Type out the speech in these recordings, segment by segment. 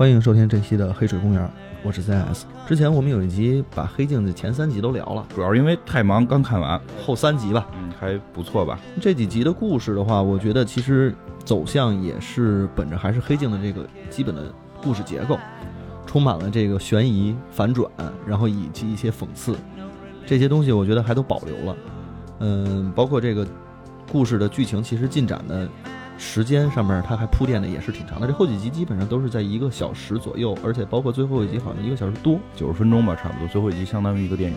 欢迎收听这期的《黑水公园》，我是 ZS。之前我们有一集把《黑镜》的前三集都聊了，主要是因为太忙，刚看完，后三集吧。嗯，还不错吧？这几集的故事的话，我觉得其实走向也是本着还是《黑镜》的这个基本的故事结构，充满了这个悬疑、反转，然后以及一些讽刺，这些东西我觉得还都保留了。嗯，包括这个故事的剧情，其实进展的时间上面，它还铺垫的也是挺长的。这后几集基本上都是在一个小时左右，而且包括最后一集好像一个小时多。九十分钟吧，差不多。最后一集相当于一个电影。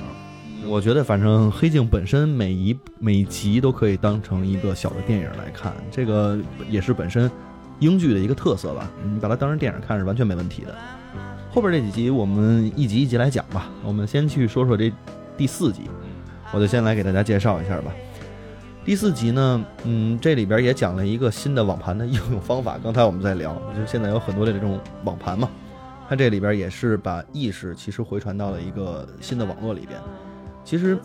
我觉得反正《黑镜》本身每一每集都可以当成一个小的电影来看，这个也是本身英剧的一个特色吧。你把它当成电影看是完全没问题的。后边这几集我们一集一集来讲吧。我们先去说说这第四集，我就先来给大家介绍一下吧。第四集呢，嗯，这里边也讲了一个新的网盘的应用方法。刚才我们在聊，就现在有很多的这种网盘嘛，它这里边也是把意识其实回传到了一个新的网络里边。其实，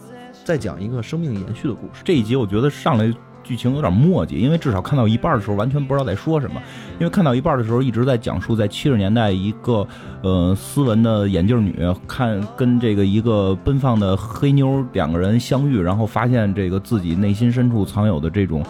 在讲一个生命延续的故事。这一集我觉得上来剧情有点墨迹，因为至少看到一半的时候完全不知道在说什么。因为看到一半的时候一直在讲述在七十年代一个呃斯文的眼镜女看跟这个一个奔放的黑妞两个人相遇，然后发现这个自己内心深处藏有的这种。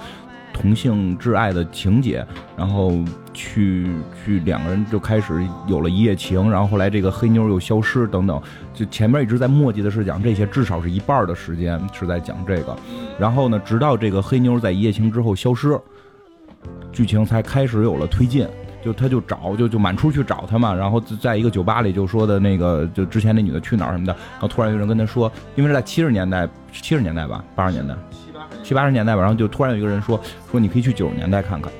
同性挚爱的情节，然后去去两个人就开始有了一夜情，然后后来这个黑妞又消失等等，就前面一直在墨迹的是讲这些，至少是一半的时间是在讲这个，然后呢，直到这个黑妞在一夜情之后消失，剧情才开始有了推进，就他就找就就满处去找他嘛，然后在一个酒吧里就说的那个就之前那女的去哪儿什么的，然后突然有人跟他说，因为是在七十年代七十年代吧八十年代。七八十年代吧，然后就突然有一个人说说你可以去九十年代看看，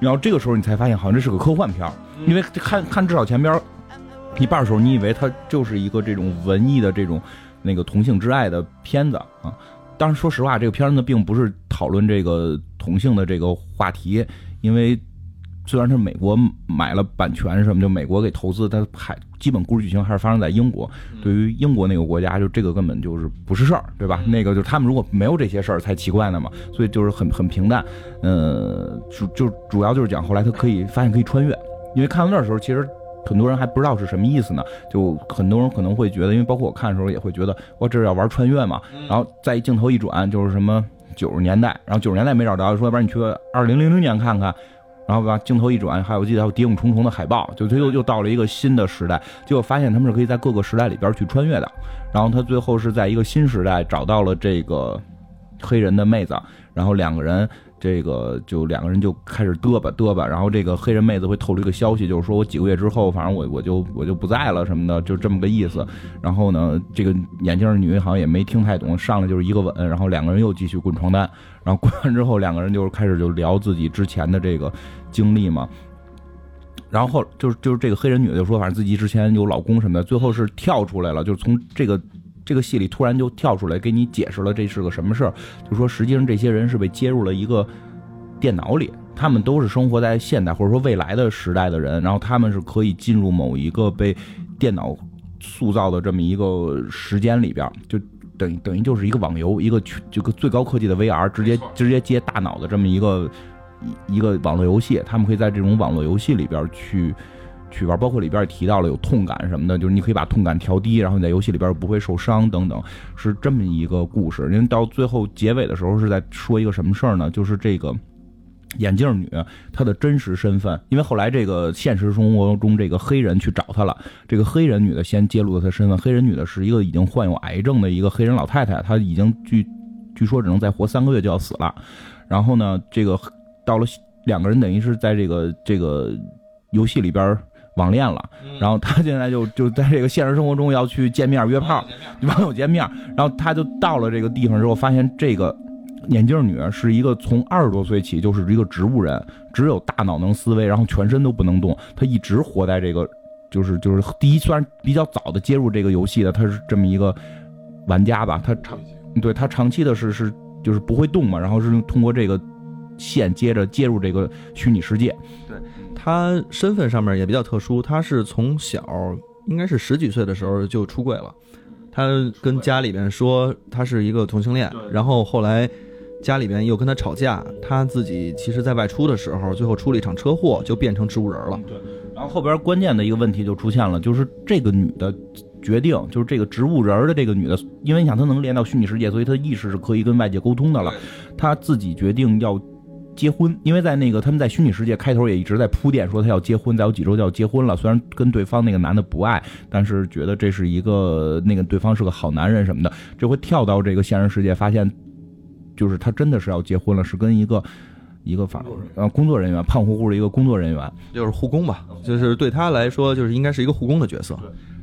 然后这个时候你才发现好像这是个科幻片，因为看看至少前边一半的时候，你以为它就是一个这种文艺的这种那个同性之爱的片子啊。当然，说实话，这个片子并不是讨论这个同性的这个话题，因为虽然是美国买了版权什么，就美国给投资，它还基本故事剧情还是发生在英国。对于英国那个国家，就这个根本就是不是事儿，对吧？那个就是他们如果没有这些事儿才奇怪呢嘛。所以就是很很平淡，呃，主就主要就是讲后来他可以发现可以穿越，因为看到那时候其实很多人还不知道是什么意思呢，就很多人可能会觉得，因为包括我看的时候也会觉得，哇，这是要玩穿越嘛。然后再一镜头一转，就是什么九十年代，然后九十年代没找着，说要不然你去二零零零年看看。然后把镜头一转，还有我记得还有谍影重重的海报，就他又又到了一个新的时代，结果发现他们是可以在各个时代里边去穿越的。然后他最后是在一个新时代找到了这个黑人的妹子，然后两个人这个就两个人就开始嘚吧嘚吧，然后这个黑人妹子会透露一个消息，就是说我几个月之后，反正我我就我就不在了什么的，就这么个意思。然后呢，这个眼镜女好像也没听太懂，上来就是一个吻，然后两个人又继续滚床单，然后滚完之后，两个人就开始就聊自己之前的这个。经历嘛，然后后就是就是这个黑人女的就说，反正自己之前有老公什么的，最后是跳出来了，就是从这个这个戏里突然就跳出来给你解释了这是个什么事儿，就说实际上这些人是被接入了一个电脑里，他们都是生活在现代或者说未来的时代的人，然后他们是可以进入某一个被电脑塑造的这么一个时间里边，就等于等于就是一个网游，一个这个最高科技的 VR，直接直接接大脑的这么一个。一一个网络游戏，他们可以在这种网络游戏里边去去玩，包括里边也提到了有痛感什么的，就是你可以把痛感调低，然后你在游戏里边不会受伤等等，是这么一个故事。因为到最后结尾的时候是在说一个什么事儿呢？就是这个眼镜女她的真实身份，因为后来这个现实生活中这个黑人去找她了，这个黑人女的先揭露了她身份，黑人女的是一个已经患有癌症的一个黑人老太太，她已经据据说只能再活三个月就要死了，然后呢，这个。到了两个人等于是在这个这个游戏里边网恋了，然后他现在就就在这个现实生活中要去见面约炮，网友见面，然后他就到了这个地方之后，发现这个眼镜女是一个从二十多岁起就是一个植物人，只有大脑能思维，然后全身都不能动，她一直活在这个就是就是第一虽然比较早的接入这个游戏的，她是这么一个玩家吧，她长对她长期的是是就是不会动嘛，然后是通过这个线接着接入这个虚拟世界，他身份上面也比较特殊，他是从小应该是十几岁的时候就出柜了。他跟家里边说他是一个同性恋，然后后来家里边又跟他吵架，他自己其实在外出的时候，最后出了一场车祸，就变成植物人了。然后后边关键的一个问题就出现了，就是这个女的决定，就是这个植物人儿的这个女的，因为你想她能连到虚拟世界，所以她意识是可以跟外界沟通的了。她自己决定要结婚，因为在那个他们在虚拟世界开头也一直在铺垫说他要结婚，再有几周就要结婚了。虽然跟对方那个男的不爱，但是觉得这是一个那个对方是个好男人什么的。这回跳到这个现实世界，发现就是他真的是要结婚了，是跟一个一个法呃工作人员胖乎乎的一个工作人员。就是护工吧，就是对他来说，就是应该是一个护工的角色。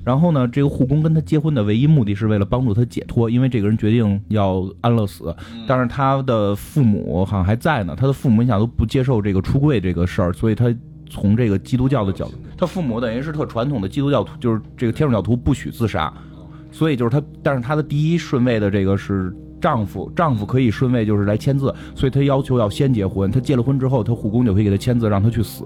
然后呢，这个护工跟他结婚的唯一目的是为了帮助他解脱，因为这个人决定要安乐死，但是他的父母好像还在呢，他的父母你想都不接受这个出柜这个事儿，所以他从这个基督教的角度，他父母等于是特传统的基督教徒，就是这个天主教徒不许自杀，所以就是他，但是他的第一顺位的这个是丈夫，丈夫可以顺位就是来签字，所以他要求要先结婚，他结了婚之后，他护工就可以给他签字，让他去死。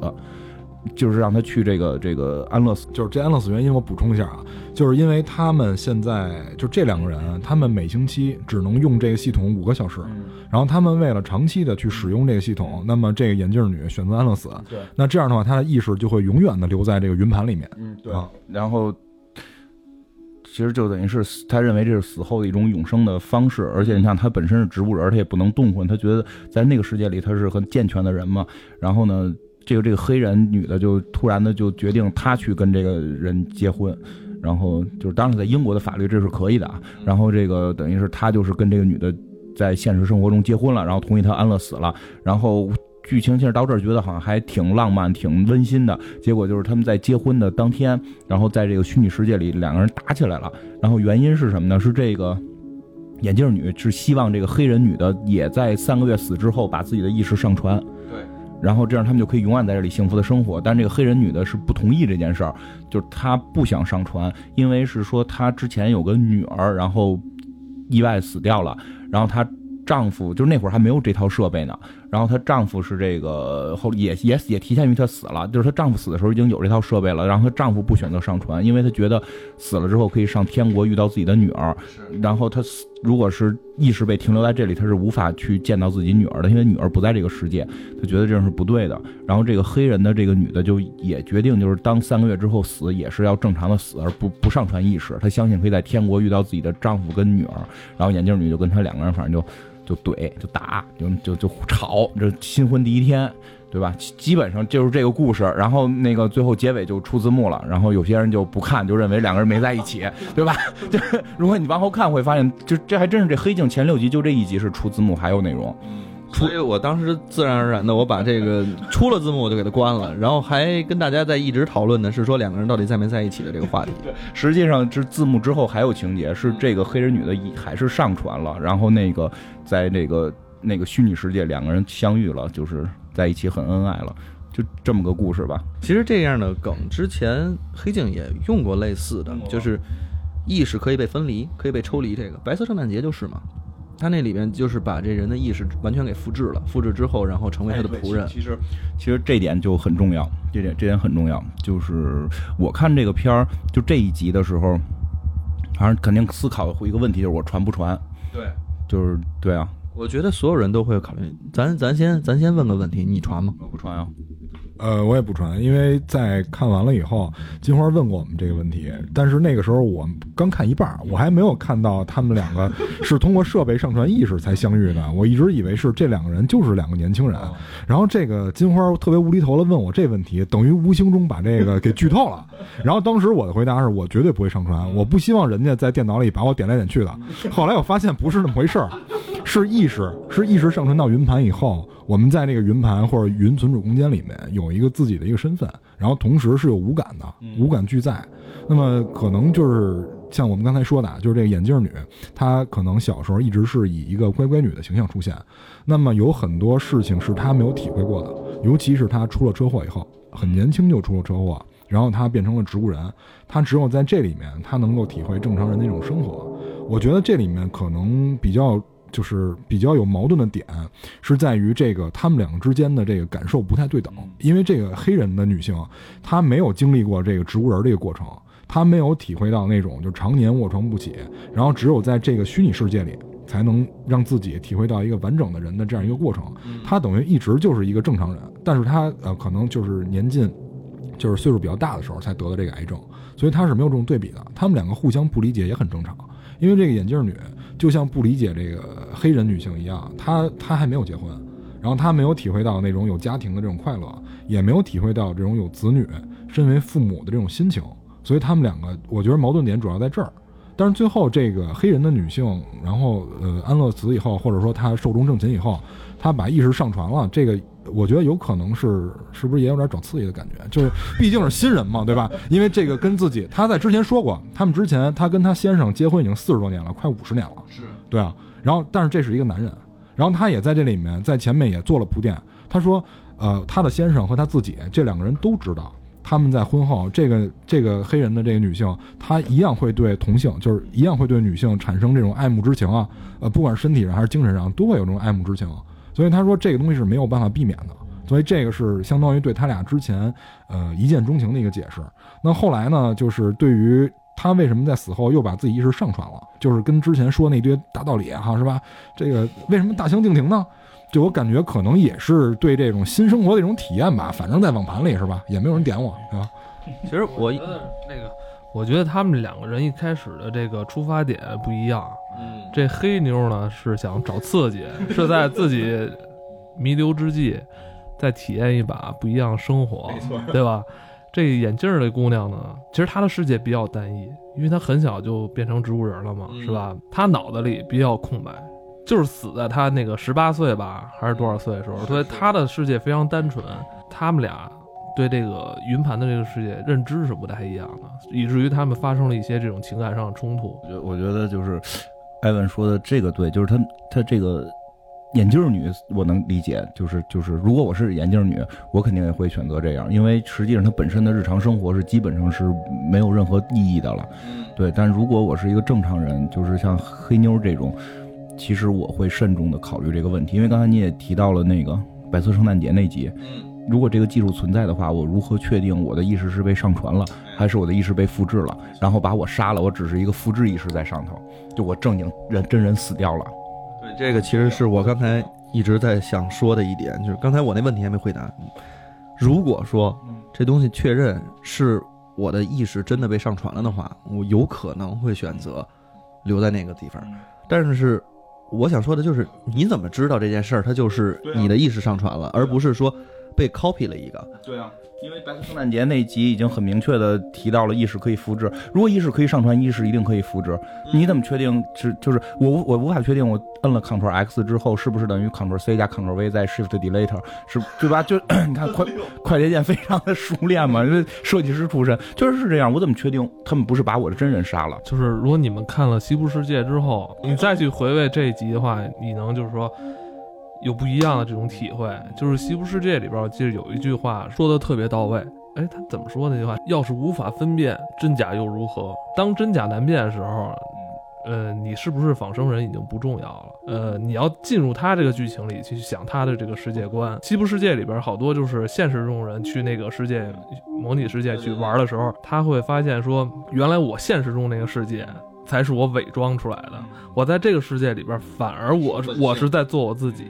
就是让他去这个这个安乐死，就是这安乐死原因，我补充一下啊，就是因为他们现在就这两个人，他们每星期只能用这个系统五个小时，然后他们为了长期的去使用这个系统，那么这个眼镜女选择安乐死，对，那这样的话，她的意识就会永远的留在这个云盘里面，嗯，对啊然后其实就等于是死他认为这是死后的一种永生的方式，而且你看他本身是植物人，他也不能动唤，他觉得在那个世界里他是很健全的人嘛。然后呢，这个这个黑人女的就突然的就决定她去跟这个人结婚，然后就是当时在英国的法律这是可以的啊。然后这个等于是他就是跟这个女的在现实生活中结婚了，然后同意她安乐死了，然后。剧情其实到这儿觉得好像还挺浪漫、挺温馨的。结果就是他们在结婚的当天，然后在这个虚拟世界里两个人打起来了。然后原因是什么呢？是这个眼镜女是希望这个黑人女的也在三个月死之后把自己的意识上传，对，然后这样他们就可以永远在这里幸福的生活。但这个黑人女的是不同意这件事儿，就是她不想上船，因为是说她之前有个女儿，然后意外死掉了，然后她丈夫就是那会儿还没有这套设备呢，然后她丈夫是这个后也也也提前于她死了，就是她丈夫死的时候已经有这套设备了，然后她丈夫不选择上传，因为她觉得死了之后可以上天国遇到自己的女儿，然后她死如果是意识被停留在这里，她是无法去见到自己女儿的，因为女儿不在这个世界，她觉得这样是不对的。然后这个黑人的这个女的就也决定，就是当三个月之后死也是要正常的死，而不不上传意识。她相信可以在天国遇到自己的丈夫跟女儿，然后眼镜女就跟她两个人反正就就怼就打就就就吵，这新婚第一天。对吧？基本上就是这个故事，然后那个最后结尾就出字幕了，然后有些人就不看，就认为两个人没在一起，对吧？就是如果你往后看会发现，就这还真是这黑镜前六集就这一集是出字幕还有内容，所以我当时自然而然的我把这个出了字幕我就给它关了，然后还跟大家在一直讨论的是说两个人到底在没在一起的这个话题。实际上这字幕之后还有情节，是这个黑人女的一还是上传了，然后那个在那个那个虚拟世界两个人相遇了，就是在一起很恩爱了，就这么个故事吧。其实这样的梗之前黑镜也用过类似的，就是意识可以被分离，可以被抽离。这个白色圣诞节就是嘛，他那里面就是把这人的意识完全给复制了，复制之后，然后成为他的仆人。其实，其实这点就很重要，这点这点很重要。就是我看这个片儿，就这一集的时候，反正肯定思考一个问题，就是我传不传？对，就是对啊，我觉得所有人都会考虑。咱咱先咱先问个问题，你传吗？我不传啊。呃，我也不传，因为在看完了以后，金花问过我们这个问题，但是那个时候我刚看一半儿，我还没有看到他们两个是通过设备上传意识才相遇的，我一直以为是这两个人就是两个年轻人。然后这个金花特别无厘头的问我这问题，等于无形中把这个给剧透了。然后当时我的回答是我绝对不会上传，我不希望人家在电脑里把我点来点去的。后来我发现不是那么回事儿，是意识是意识上传到云盘以后。我们在那个云盘或者云存储空间里面有一个自己的一个身份，然后同时是有五感的，五感俱在。那么可能就是像我们刚才说的，啊，就是这个眼镜女，她可能小时候一直是以一个乖乖女的形象出现。那么有很多事情是她没有体会过的，尤其是她出了车祸以后，很年轻就出了车祸，然后她变成了植物人。她只有在这里面，她能够体会正常人的一种生活。我觉得这里面可能比较。就是比较有矛盾的点，是在于这个他们两个之间的这个感受不太对等。因为这个黑人的女性，她没有经历过这个植物人这个过程，她没有体会到那种就常年卧床不起，然后只有在这个虚拟世界里，才能让自己体会到一个完整的人的这样一个过程。她等于一直就是一个正常人，但是她呃可能就是年近，就是岁数比较大的时候才得了这个癌症，所以她是没有这种对比的。他们两个互相不理解也很正常，因为这个眼镜女。就像不理解这个黑人女性一样，她她还没有结婚，然后她没有体会到那种有家庭的这种快乐，也没有体会到这种有子女身为父母的这种心情，所以他们两个，我觉得矛盾点主要在这儿。但是最后这个黑人的女性，然后呃安乐死以后，或者说她寿终正寝以后，她把意识上传了，这个。我觉得有可能是，是不是也有点找刺激的感觉？就是毕竟是新人嘛，对吧？因为这个跟自己，他在之前说过，他们之前他跟他先生结婚已经四十多年了，快五十年了，是对啊。然后，但是这是一个男人，然后他也在这里面，在前面也做了铺垫。他说，呃，他的先生和他自己这两个人都知道，他们在婚后，这个这个黑人的这个女性，她一样会对同性，就是一样会对女性产生这种爱慕之情啊，呃，不管是身体上还是精神上，都会有这种爱慕之情。所以他说这个东西是没有办法避免的，所以这个是相当于对他俩之前，呃一见钟情的一个解释。那后来呢，就是对于他为什么在死后又把自己意识上传了，就是跟之前说那堆大道理哈，是吧？这个为什么大相径庭呢？就我感觉可能也是对这种新生活的一种体验吧。反正在网盘里是吧，也没有人点我，是吧？其实我那个，我觉得他们两个人一开始的这个出发点不一样。嗯，这黑妞呢是想找刺激，是在自己弥留之际，再体验一把不一样生活，对吧？这眼镜儿的姑娘呢，其实她的世界比较单一，因为她很小就变成植物人了嘛，是吧？她脑子里比较空白，就是死在她那个十八岁吧，还是多少岁的时候，所以她的世界非常单纯。他们俩对这个云盘的这个世界认知是不太一样的，以至于他们发生了一些这种情感上的冲突。我觉我觉得就是。艾文说的这个对，就是他他这个眼镜女，我能理解，就是就是如果我是眼镜女，我肯定也会选择这样，因为实际上她本身的日常生活是基本上是没有任何意义的了，对。但如果我是一个正常人，就是像黑妞这种，其实我会慎重的考虑这个问题，因为刚才你也提到了那个白色圣诞节那集。如果这个技术存在的话，我如何确定我的意识是被上传了，还是我的意识被复制了，然后把我杀了？我只是一个复制意识在上头，就我正经人真人死掉了。对，这个其实是我刚才一直在想说的一点，就是刚才我那问题还没回答。如果说这东西确认是我的意识真的被上传了的话，我有可能会选择留在那个地方。但是我想说的就是，你怎么知道这件事儿它就是你的意识上传了，而不是说。被 copy 了一个，对啊，因为白色圣诞节那集已经很明确的提到了意识可以复制，如果意识可以上传，意识一定可以复制。你怎么确定是就是我我无法确定我摁了 Ctrl X 之后是不是等于 Ctrl C 加 Ctrl V 再 Shift Delete 是对吧？就你看快 快捷键非常的熟练嘛，因为设计师出身，确实是这样。我怎么确定他们不是把我的真人杀了？就是如果你们看了《西部世界》之后，你再去回味这一集的话，你能就是说。有不一样的这种体会，就是《西部世界》里边，我记得有一句话说的特别到位。哎，他怎么说那句话？要是无法分辨真假又如何？当真假难辨的时候，呃，你是不是仿生人已经不重要了。呃，你要进入他这个剧情里去想他的这个世界观。《西部世界》里边好多就是现实中人去那个世界模拟世界去玩的时候，他会发现说，原来我现实中那个世界。才是我伪装出来的。我在这个世界里边，反而我我是在做我自己，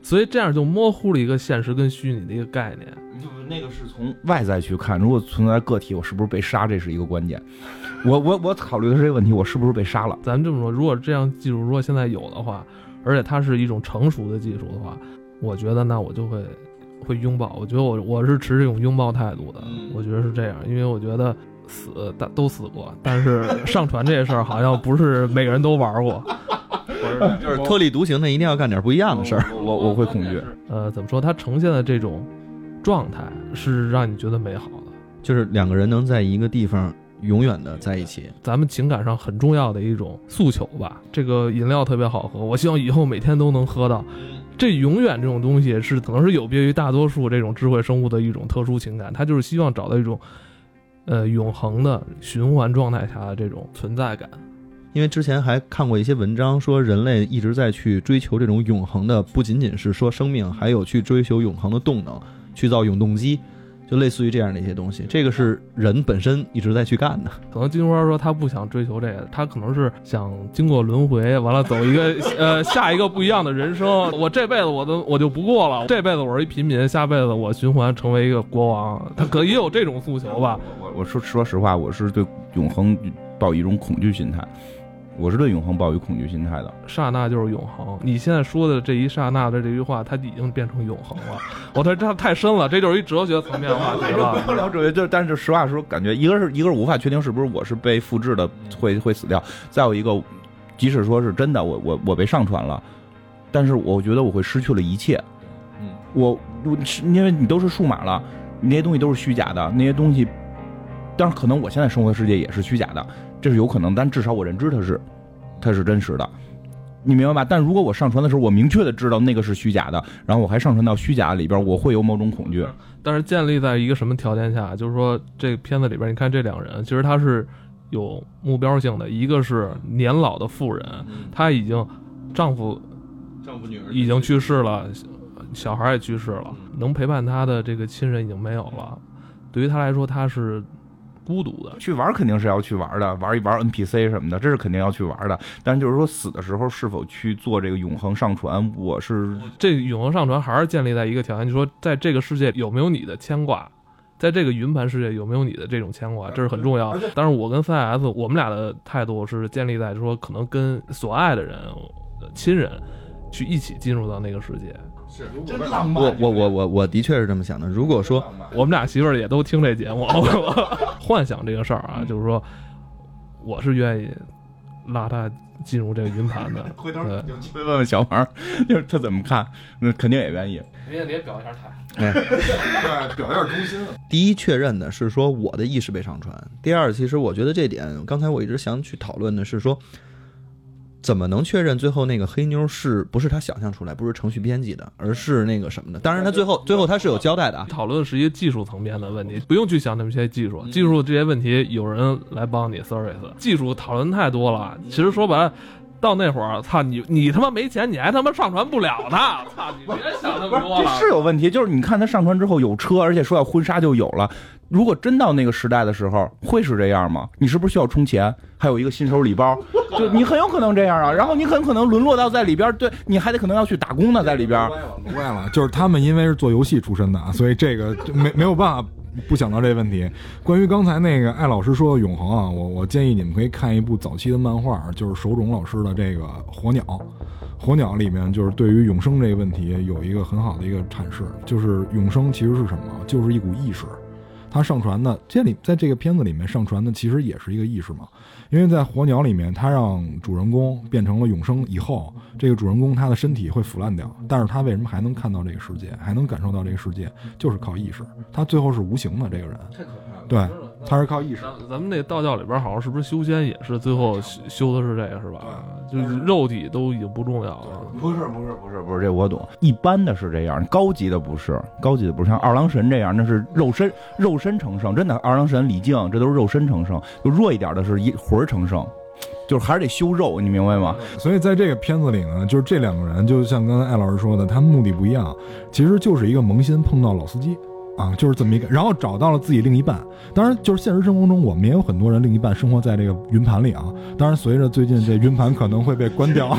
所以这样就模糊了一个现实跟虚拟的一个概念。就是那个是从外在去看，如果存在个体，我是不是被杀，这是一个关键。我我我考虑的是这个问题，我是不是被杀了？咱们这么说，如果这样技术如果现在有的话，而且它是一种成熟的技术的话，我觉得那我就会会拥抱。我觉得我我是持这种拥抱态度的。我觉得是这样，因为我觉得。死，但都死过。但是上传这事儿好像不是每个人都玩过。就是特立独行的，一定要干点不一样的事儿。我我会恐惧。呃，怎么说？它呈现的这种状态是让你觉得美好的。就是两个人能在一个地方永远的在一起。咱们情感上很重要的一种诉求吧。这个饮料特别好喝，我希望以后每天都能喝到。这永远这种东西是可能是有别于大多数这种智慧生物的一种特殊情感，它就是希望找到一种，呃，永恒的循环状态下的这种存在感。因为之前还看过一些文章，说人类一直在去追求这种永恒的，不仅仅是说生命，还有去追求永恒的动能，去造永动机，就类似于这样的一些东西。这个是人本身一直在去干的。可能金花说他不想追求这个，他可能是想经过轮回，完了走一个呃下一个不一样的人生。我这辈子我都我就不过了，这辈子我是一平民，下辈子我循环成为一个国王。他可能也有这种诉求吧。我我说说实话，我是对永恒抱一种恐惧心态。我是对永恒抱有恐惧心态的，刹那就是永恒。你现在说的这一刹那的这句话，它已经变成永恒了。我这这太深了，这就是一哲学层面的话 题了。不聊哲学，就但是实话实说，感觉一个是一个是无法确定是不是我是被复制的，会会死掉。再有一个，即使说是真的，我我我被上传了，但是我觉得我会失去了一切。嗯，我我因为你都是数码了，那些东西都是虚假的，那些东西，但是可能我现在生活的世界也是虚假的。这是有可能，但至少我认知它是，它是真实的，你明白吧？但如果我上传的时候，我明确的知道那个是虚假的，然后我还上传到虚假里边，我会有某种恐惧。但是建立在一个什么条件下？就是说，这片子里边，你看这两人，其实他是有目标性的。一个是年老的妇人，她已经丈夫丈夫女儿已经去世了，小孩也去世了，能陪伴她的这个亲人已经没有了。对于她来说，她是。孤独的去玩肯定是要去玩的，玩一玩 NPC 什么的，这是肯定要去玩的。但就是说死的时候是否去做这个永恒上传，我是这永恒上传还是建立在一个条件，就是说在这个世界有没有你的牵挂，在这个云盘世界有没有你的这种牵挂，这是很重要。但是我跟 3S 我们俩的态度是建立在说可能跟所爱的人、亲人去一起进入到那个世界。是真浪漫。我我我我我的确是这么想的。如果说我们俩媳妇儿也都听这节目，幻想这个事儿啊，就是说，我是愿意拉他进入这个云盘的。回头有机会问问小王，就是他怎么看？那肯定也愿意。人家也表一下态。对，表一下忠心。第一，确认的是说我的意识被上传；第二，其实我觉得这点，刚才我一直想去讨论的是说。怎么能确认最后那个黑妞是不是他想象出来，不是程序编辑的，而是那个什么的？当然，他最后最后他是有交代的啊。讨论的是一个技术层面的问题，不用去想那么些技术，技术这些问题有人来帮你 service。技术讨论太多了，其实说白了，到那会儿，操你你他妈没钱，你还他妈上传不了呢！操你别想那么多了。是有问题，就是你看他上传之后有车，而且说要婚纱就有了。如果真到那个时代的时候，会是这样吗？你是不是需要充钱？还有一个新手礼包，就你很有可能这样啊。然后你很可能沦落到在里边，对你还得可能要去打工呢，在里边。不怪了，就是他们因为是做游戏出身的啊，所以这个没没有办法不想到这问题。关于刚才那个艾老师说的永恒啊，我我建议你们可以看一部早期的漫画，就是手冢老师的这个《火鸟》。《火鸟》里面就是对于永生这个问题有一个很好的一个阐释，就是永生其实是什么？就是一股意识。它上传的这里，在这个片子里面上传的其实也是一个意识嘛，因为在火鸟里面，他让主人公变成了永生以后，这个主人公他的身体会腐烂掉，但是他为什么还能看到这个世界，还能感受到这个世界，就是靠意识，他最后是无形的这个人，太可怕了，对。他是靠意识。咱们那道教里边好像是不是修仙也是最后修的是这个是吧？就是肉体都已经不重要了。不是不是不是不是，这我懂。一般的是这样，高级的不是，高级的不是像二郎神这样，那是肉身肉身成圣。真的，二郎神李靖这都是肉身成圣。就弱一点的是一魂成圣，就是还是得修肉，你明白吗？所以在这个片子里呢，就是这两个人，就像刚才艾老师说的，他们目的不一样，其实就是一个萌新碰到老司机。啊，就是这么一个，然后找到了自己另一半。当然，就是现实生活中，我们也有很多人另一半生活在这个云盘里啊。当然，随着最近这云盘可能会被关掉。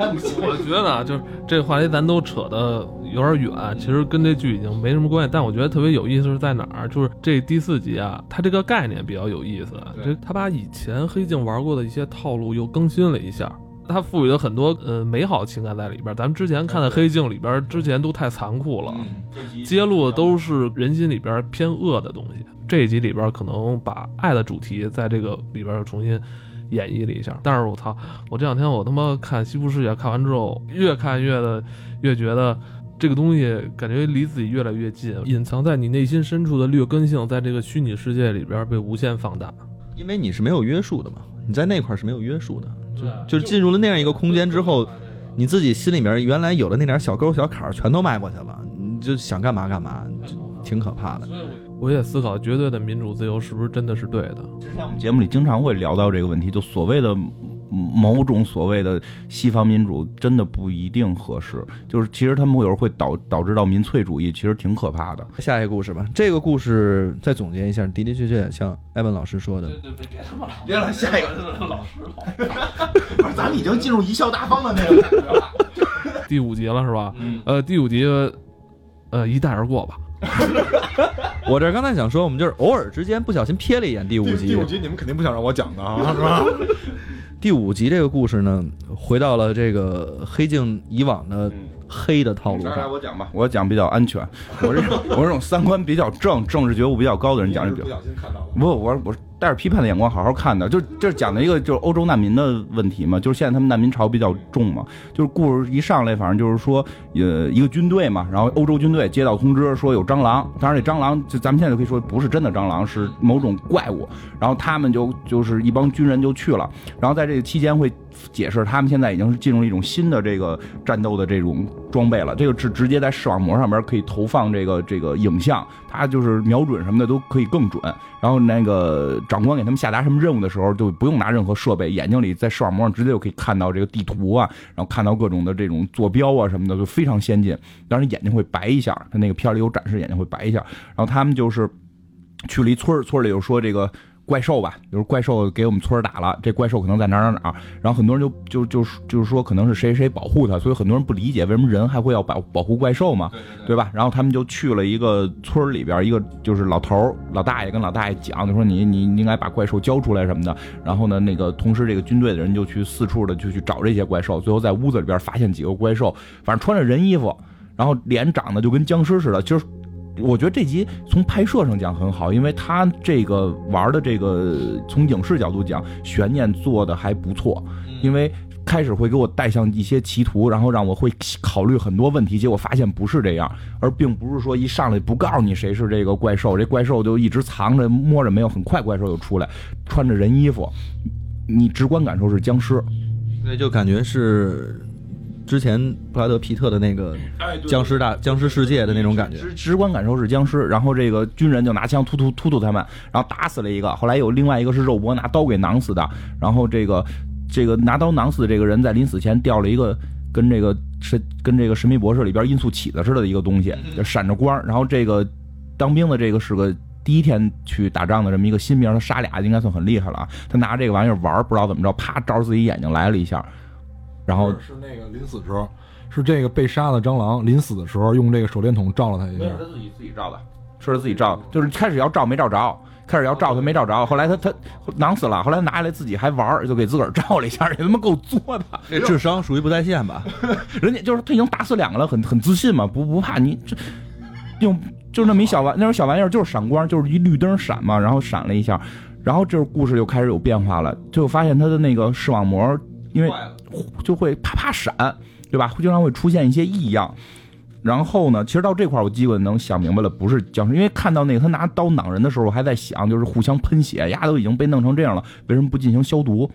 我觉得啊就是这个话题咱都扯的有点远，其实跟这剧已经没什么关系。但我觉得特别有意思是在哪儿？就是这第四集啊，它这个概念比较有意思。这他把以前黑镜玩过的一些套路又更新了一下。它赋予了很多呃美好情感在里边。咱们之前看的《黑镜》里边，之前都太残酷了，揭露的都是人心里边偏恶的东西。这一集里边可能把爱的主题在这个里边又重新演绎了一下。但是我操，我这两天我他妈看《西部世界》，看完之后越看越的越觉得。这个东西感觉离自己越来越近，隐藏在你内心深处的劣根性，在这个虚拟世界里边被无限放大。因为你是没有约束的嘛，你在那块儿是没有约束的，就就是进入了那样一个空间之后，你自己心里面原来有的那点小沟小坎儿全都迈过去了，你就想干嘛干嘛，挺可怕的。我也思考，绝对的民主自由是不是真的是对的？之前我们节目里经常会聊到这个问题，就所谓的某种所谓的西方民主，真的不一定合适。就是其实他们有时候会导导致到民粹主义，其实挺可怕的。下一个故事吧，这个故事再总结一下，的的确确像艾文老师说的，对对，别他妈了，别了，下一个老师了。不是，咱们已经进入贻笑大方的那个感觉了。第五集了是吧？嗯呃，第五集，呃，一带而过吧。我这刚才想说，我们就是偶尔之间不小心瞥了一眼第五集。第五集你们肯定不想让我讲的啊，是吧？第五集这个故事呢，回到了这个黑镜以往的黑的套路来来，上。我讲吧，我讲比较安全。我这种我这种三观比较正、政治觉悟比较高的人讲这比较。不小心看到我我是带着批判的眼光好好看的，就这讲的一个就是欧洲难民的问题嘛，就是现在他们难民潮比较重嘛，就是故事一上来，反正就是说，呃，一个军队嘛，然后欧洲军队接到通知说有蟑螂，当然这蟑螂就咱们现在就可以说不是真的蟑螂，是某种怪物，然后他们就就是一帮军人就去了，然后在这个期间会解释他们现在已经是进入一种新的这个战斗的这种装备了，这个是直接在视网膜上面可以投放这个这个影像，它就是瞄准什么的都可以更准。然后那个长官给他们下达什么任务的时候，就不用拿任何设备，眼睛里在视网膜上直接就可以看到这个地图啊，然后看到各种的这种坐标啊什么的，就非常先进。当然眼睛会白一下，他那个片里有展示眼睛会白一下。然后他们就是去了一村，村里有说这个。怪兽吧，就是怪兽给我们村儿打了，这怪兽可能在哪儿哪儿哪儿，然后很多人就就就就是说可能是谁谁保护他，所以很多人不理解为什么人还会要保保护怪兽嘛，对吧？然后他们就去了一个村儿里边，一个就是老头儿老大爷跟老大爷讲，就说你你你应该把怪兽交出来什么的。然后呢，那个同时这个军队的人就去四处的就去找这些怪兽，最后在屋子里边发现几个怪兽，反正穿着人衣服，然后脸长得就跟僵尸似的，就是。我觉得这集从拍摄上讲很好，因为他这个玩的这个从影视角度讲，悬念做的还不错。因为开始会给我带向一些歧途，然后让我会考虑很多问题，结果发现不是这样，而并不是说一上来不告诉你谁是这个怪兽，这怪兽就一直藏着摸着没有，很快怪兽就出来，穿着人衣服，你直观感受是僵尸。对，就感觉是之前布拉德皮特的那个僵尸大僵尸世界的那种感觉。直直观感受是僵尸，然后这个军人就拿枪突突突突他们，然后打死了一个，后来有另外一个是肉搏拿刀给囊死的，然后这个这个拿刀囊死的这个人在临死前掉了一个跟这个是跟这个神秘博士里边音速起子似的一个东西，就闪着光，然后这个当兵的这个是个。第一天去打仗的这么一个新兵，他杀俩应该算很厉害了啊！他拿这个玩意儿玩，不知道怎么着，啪照着自己眼睛来了一下，然后是那个临死时候，是这个被杀的蟑螂临死的时候用这个手电筒照了他一下没有，他自己自己照的，是他自己照的，就是开始要照没照着，开始要照他没照着，后来他他囊死了，后来拿下来自己还玩儿，就给自个儿照了一下，也他妈够作的。这 智商属于不在线吧？人家就是他已经打死两个了，很很自信嘛，不不怕你这用就那么一小玩那种小玩意儿，就是闪光，就是一绿灯闪嘛，然后闪了一下，然后这个故事就开始有变化了，就发现他的那个视网膜因为就会啪啪闪，对吧？经常会出现一些异样。然后呢，其实到这块我基本能想明白了，不是僵尸，因为看到那个他拿刀攮人的时候，我还在想，就是互相喷血，丫都已经被弄成这样了，为什么不进行消毒？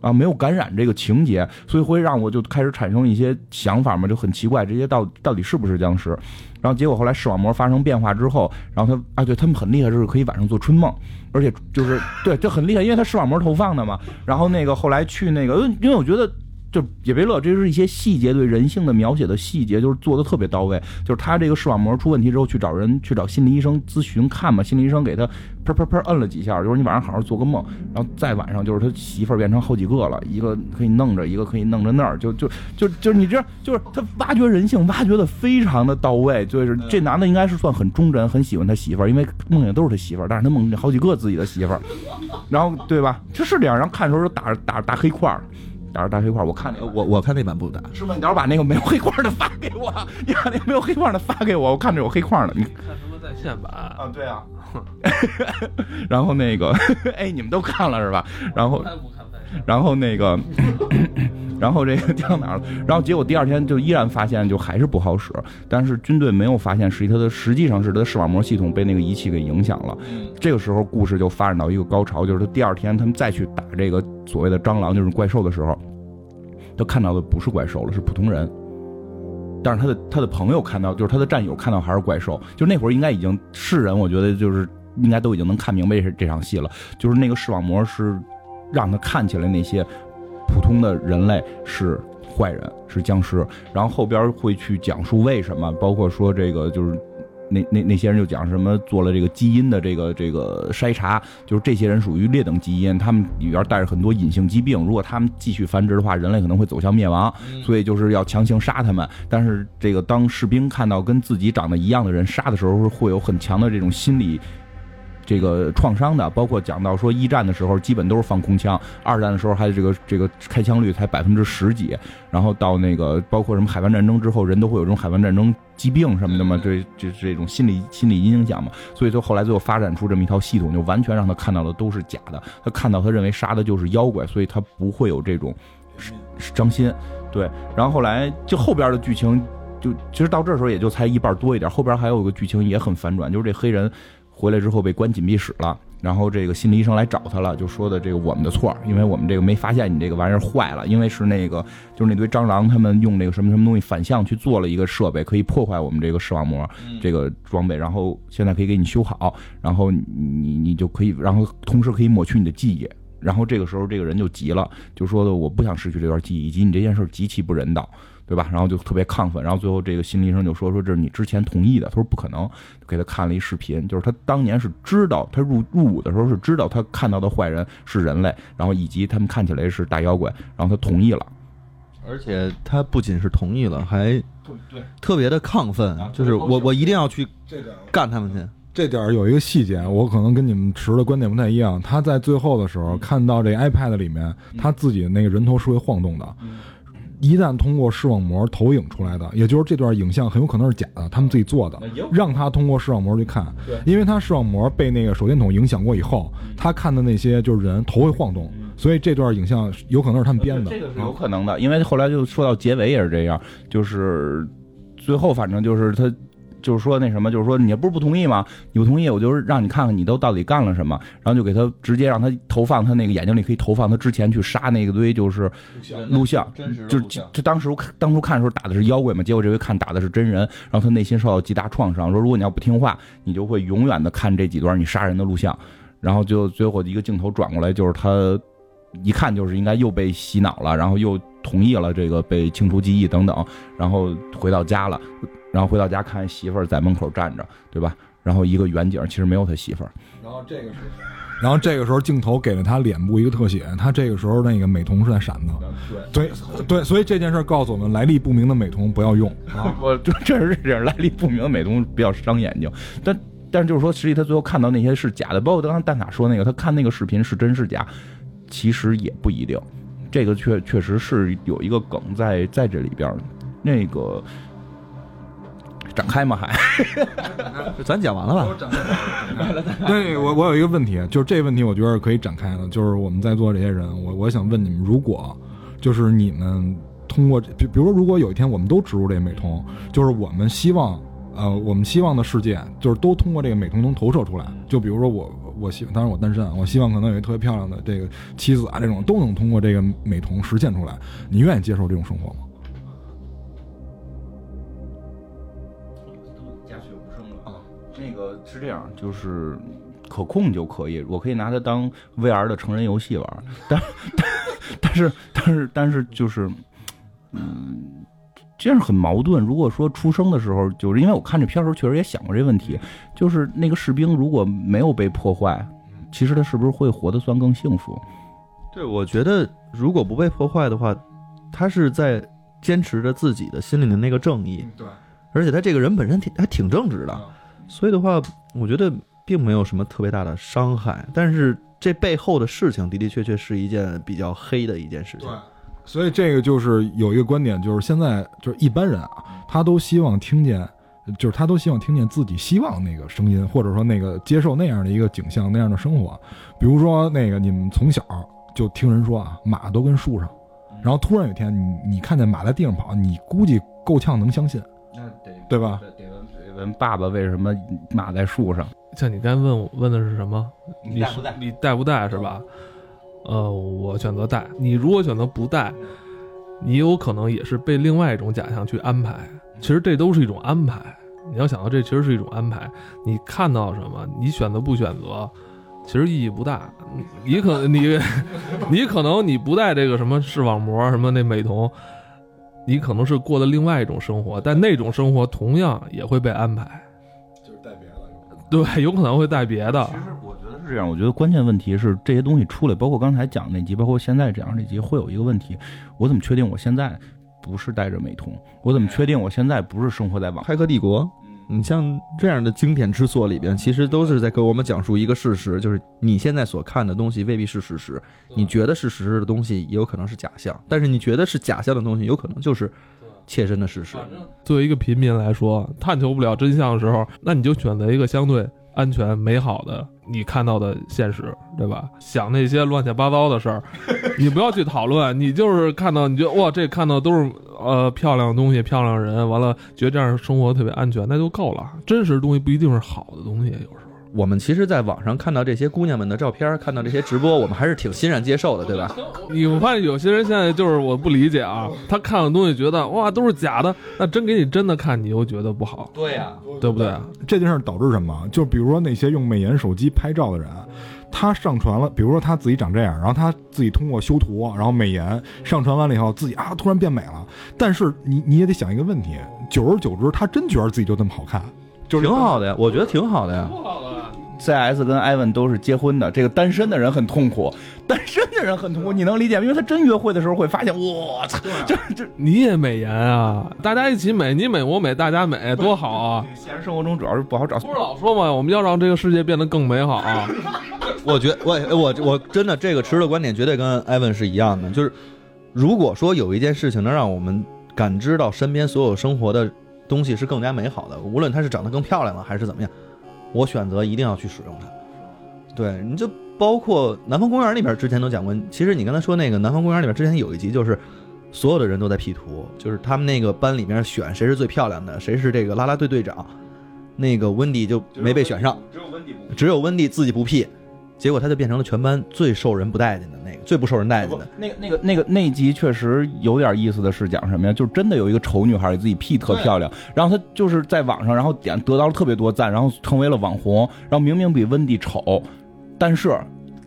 啊，没有感染这个情节，所以会让我就开始产生一些想法嘛，就很奇怪，这些到到底是不是僵尸？然后结果后来视网膜发生变化之后，然后他啊，对他们很厉害，就是可以晚上做春梦，而且就是对，这很厉害，因为他视网膜投放的嘛。然后那个后来去那个，因为我觉得。就也别乐，这是一些细节对人性的描写的细节，就是做的特别到位。就是他这个视网膜出问题之后，去找人去找心理医生咨询看嘛，心理医生给他砰砰砰摁了几下，就说你晚上好好做个梦，然后再晚上就是他媳妇儿变成好几个了，一个可以弄着，一个可以弄着那儿，就就就就是你这就是他挖掘人性挖掘的非常的到位，就是这男的应该是算很忠贞，很喜欢他媳妇儿，因为梦见都是他媳妇儿，但是他梦见好几个自己的媳妇儿，然后对吧？这是这样，然后看的时候打打打大黑块儿。打着大黑块，我看那我我看那版不打，是吗？你要是把那个没有黑块的发给我，你把那个没有黑块的发给我，我看着有黑块儿的。你看什么在线版？啊，对啊。然后那个，哎，你们都看了是吧？然后。然后那个，然后这个掉哪儿了？然后结果第二天就依然发现就还是不好使，但是军队没有发现，实际它的实际上是它的视网膜系统被那个仪器给影响了。这个时候故事就发展到一个高潮，就是他第二天他们再去打这个所谓的蟑螂，就是怪兽的时候，他看到的不是怪兽了，是普通人。但是他的他的朋友看到，就是他的战友看到还是怪兽，就那会儿应该已经是人，我觉得就是应该都已经能看明白这这场戏了，就是那个视网膜是让他看起来那些普通的人类是坏人，是僵尸，然后后边会去讲述为什么，包括说这个就是。那那那些人就讲什么做了这个基因的这个这个筛查，就是这些人属于劣等基因，他们里边带着很多隐性疾病，如果他们继续繁殖的话，人类可能会走向灭亡，所以就是要强行杀他们。但是这个当士兵看到跟自己长得一样的人杀的时候，会有很强的这种心理。这个创伤的，包括讲到说一战的时候基本都是放空枪，二战的时候还这个这个开枪率才百分之十几，然后到那个包括什么海湾战争之后，人都会有这种海湾战争疾病什么的嘛，这这这种心理心理影响嘛，所以就后来最后发展出这么一套系统，就完全让他看到的都是假的，他看到他认为杀的就是妖怪，所以他不会有这种伤心，对，然后后来就后边的剧情就其实到这时候也就才一半多一点，后边还有个剧情也很反转，就是这黑人。回来之后被关紧闭室了，然后这个心理医生来找他了，就说的这个我们的错，因为我们这个没发现你这个玩意儿坏了，因为是那个就是那堆蟑螂他们用那个什么什么东西反向去做了一个设备，可以破坏我们这个视网膜。这个装备，然后现在可以给你修好，然后你你就可以，然后同时可以抹去你的记忆，然后这个时候这个人就急了，就说的我不想失去这段记忆，以及你这件事极其不人道。对吧？然后就特别亢奋，然后最后这个心理医生就说说这是你之前同意的，他说不可能，给他看了一视频，就是他当年是知道他入入伍的时候是知道他看到的坏人是人类，然后以及他们看起来是大妖怪，然后他同意了，而且他不仅是同意了，还对特别的亢奋，就是我我一定要去干他们去。这点儿有一个细节，我可能跟你们持的观点不太一样。他在最后的时候看到这 iPad 里面他自己的那个人头是会晃动的。一旦通过视网膜投影出来的，也就是这段影像很有可能是假的，他们自己做的，让他通过视网膜去看，因为他视网膜被那个手电筒影响过以后，他看的那些就是人头会晃动，所以这段影像有可能是他们编的，这个是有可能的，因为后来就说到结尾也是这样，就是最后反正就是他。就是说那什么，就是说你不是不同意吗？你不同意，我就是让你看看你都到底干了什么，然后就给他直接让他投放他那个眼睛里可以投放他之前去杀那个堆就是录像，就就当时当初看的时候打的是妖怪嘛，结果这回看打的是真人，然后他内心受到极大创伤，说如果你要不听话，你就会永远的看这几段你杀人的录像，然后就最后一个镜头转过来就是他一看就是应该又被洗脑了，然后又同意了这个被清除记忆等等，然后回到家了。然后回到家看媳妇儿在门口站着，对吧？然后一个远景，其实没有他媳妇儿。然后这个时候，然后这个时候镜头给了他脸部一个特写，他这个时候那个美瞳是在闪的。对对，所以这件事告诉我们，来历不明的美瞳不要用啊。我就确实是这样，来历不明的美瞳比较伤眼睛。但但是就是说，实际他最后看到那些是假的，包括刚刚蛋塔说那个，他看那个视频是真是假，其实也不一定。这个确确实是有一个梗在在这里边，那个。展开吗？还，咱讲完了吧？对，我我有一个问题，就是这个问题，我觉得可以展开的。就是我们在座这些人，我我想问你们，如果就是你们通过，比比如说，如果有一天我们都植入这个美瞳，就是我们希望，呃，我们希望的世界，就是都通过这个美瞳能投射出来。就比如说我，我希，当然我单身，我希望可能有一特别漂亮的这个妻子啊，这种都能通过这个美瞳实现出来。你愿意接受这种生活吗？那个是这样，就是可控就可以，我可以拿它当 VR 的成人游戏玩，但但是但是但是就是，嗯，这样很矛盾。如果说出生的时候，就是因为我看这片的时候，确实也想过这问题，就是那个士兵如果没有被破坏，其实他是不是会活得算更幸福？对，我觉得如果不被破坏的话，他是在坚持着自己的心里的那个正义，对，而且他这个人本身挺还挺正直的。所以的话，我觉得并没有什么特别大的伤害，但是这背后的事情的的确确是一件比较黑的一件事情。对，所以这个就是有一个观点，就是现在就是一般人啊，他都希望听见，就是他都希望听见自己希望那个声音，或者说那个接受那样的一个景象，那样的生活。比如说那个你们从小就听人说啊，马都跟树上，然后突然有一天你你看见马在地上跑，你估计够呛能相信，那得对吧？得问爸爸为什么马在树上？像你刚才问我问的是什么？你是带不带你带不带是吧？呃，我选择带。你如果选择不带，你有可能也是被另外一种假象去安排。其实这都是一种安排。你要想到这其实是一种安排。你看到什么，你选择不选择，其实意义不大。你你可你 你可能你不带这个什么视网膜什么那美瞳，你可能是过的另外一种生活，但那种生活同样也会被安排。就是带别的。对，有可能会带别的。其实我觉得是这样，我觉得关键问题是这些东西出来，包括刚才讲那集，包括现在这样这集，会有一个问题：我怎么确定我现在不是带着美瞳？我怎么确定我现在不是生活在网？骇客帝国，你像这样的经典之作里边，其实都是在给我们讲述一个事实，就是你现在所看的东西未必是事实，你觉得是事实的东西也有可能是假象，但是你觉得是假象的东西，有可能就是切身的事实。作为一个平民来说，探求不了真相的时候，那你就选择一个相对安全、美好的你看到的现实，对吧？想那些乱七八糟的事儿，你不要去讨论，你就是看到你觉得哇，这看到都是呃漂亮的东西、漂亮人，完了觉得这样生活特别安全，那就够了。真实的东西不一定是好的东西，有。我们其实，在网上看到这些姑娘们的照片，看到这些直播，我们还是挺欣然接受的，对吧？你我发现有些人现在就是我不理解啊，他看的东西觉得哇都是假的，那真给你真的看，你又觉得不好，对呀、对不对？这件事导致什么？就比如说那些用美颜手机拍照的人，他上传了，比如说他自己长这样，然后他自己通过修图，然后美颜上传完了以后，自己啊突然变美了。但是你你也得想一个问题，久而久之，他真觉得自己就这么好看，就是挺好的呀，我觉得挺好的呀。CS 跟艾文都是结婚的，这个单身的人很痛苦，单身的人很痛苦，你能理解吗？因为他真约会的时候会发现，我操，这这你也美颜啊，大家一起美，你美我美，大家美，多好啊！现实生活中主要是不好找。不是老说嘛，我们要让这个世界变得更美好啊！我觉我我我真的这个持的观点绝对跟艾文是一样的，就是如果说有一件事情能让我们感知到身边所有生活的东西是更加美好的，无论它是长得更漂亮了还是怎么样，我选择一定要去使用它。对，你就包括南方公园里边之前都讲过，其实你刚才说那个南方公园里边之前有一集就是。所有的人都在 P 图，就是他们那个班里面选谁是最漂亮的，谁是这个啦啦队队长，那个温迪就没被选上，只有温迪不只有温蒂自己不 P，结果他就变成了全班最受人不待见的那个，最不受人待见的。那个那个那个那集确实有点意思的是讲什么呀？就是真的有一个丑女孩自己 P 特漂亮，然后她就是在网上，然后点得到了特别多赞，然后成为了网红，然后明明比温蒂丑，但是。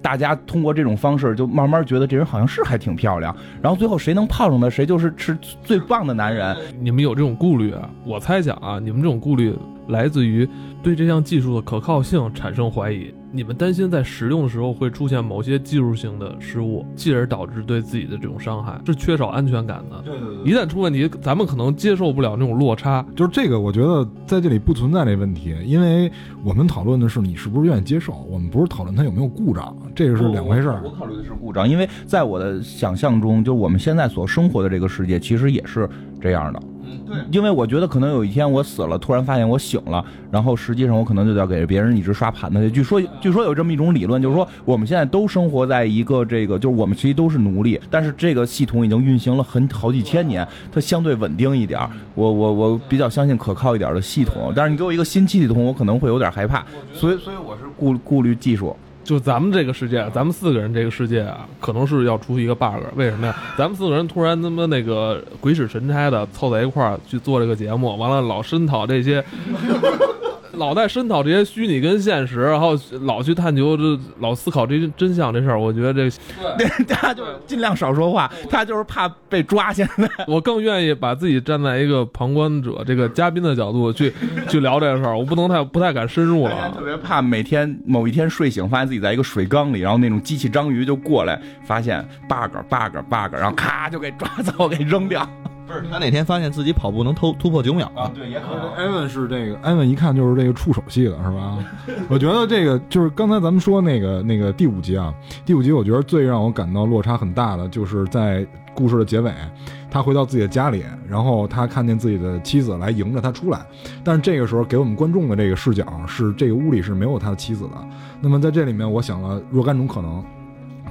大家通过这种方式，就慢慢觉得这人好像是还挺漂亮，然后最后谁能泡上她，谁就是是最棒的男人。你们有这种顾虑啊？我猜想啊，你们这种顾虑来自于对这项技术的可靠性产生怀疑。你们担心在使用的时候会出现某些技术性的失误，继而导致对自己的这种伤害，是缺少安全感的。对对对一旦出问题，咱们可能接受不了那种落差。就是这个，我觉得在这里不存在这问题，因为我们讨论的是你是不是愿意接受，我们不是讨论它有没有故障，这个是两回事儿我。考虑的是故障，因为在我的想象中，就我们现在所生活的这个世界，其实也是这样的。嗯，对，因为我觉得可能有一天我死了，突然发现我醒了，然后实际上我可能就要给别人一直刷盘子去。据说，据说有这么一种理论，就是说我们现在都生活在一个这个，就是我们其实都是奴隶，但是这个系统已经运行了很好几千年，它相对稳定一点儿。我我我比较相信可靠一点的系统，但是你给我一个新系统，我可能会有点害怕，所以所以我是顾顾虑技术。就咱们这个世界，咱们四个人这个世界啊，可能是要出一个 bug。为什么呀？咱们四个人突然他妈那个鬼使神差的凑在一块儿去做这个节目，完了老深讨这些，老在深讨这些虚拟跟现实，然后老去探究这，老思考这些真相这事儿。我觉得这 他就尽量少说话，他就是怕被抓。现在 我更愿意把自己站在一个旁观者、这个嘉宾的角度去 去聊这个事儿，我不能太不太敢深入了。特别怕每天某一天睡醒，发现自己在一个水缸里，然后那种机器章鱼就过来，发现 bug bug bug，然后咔就给抓走，给扔掉。不是他哪天发现自己跑步能突突破九秒啊，对，也可能。艾文是这个，艾文一看就是这个触手系的，是吧？我觉得这个就是刚才咱们说那个那个第五集啊，第五集我觉得最让我感到落差很大的，就是在故事的结尾，他回到自己的家里，然后他看见自己的妻子来迎着他出来，但是这个时候给我们观众的这个视角是这个屋里是没有他的妻子的。那么在这里面，我想了若干种可能。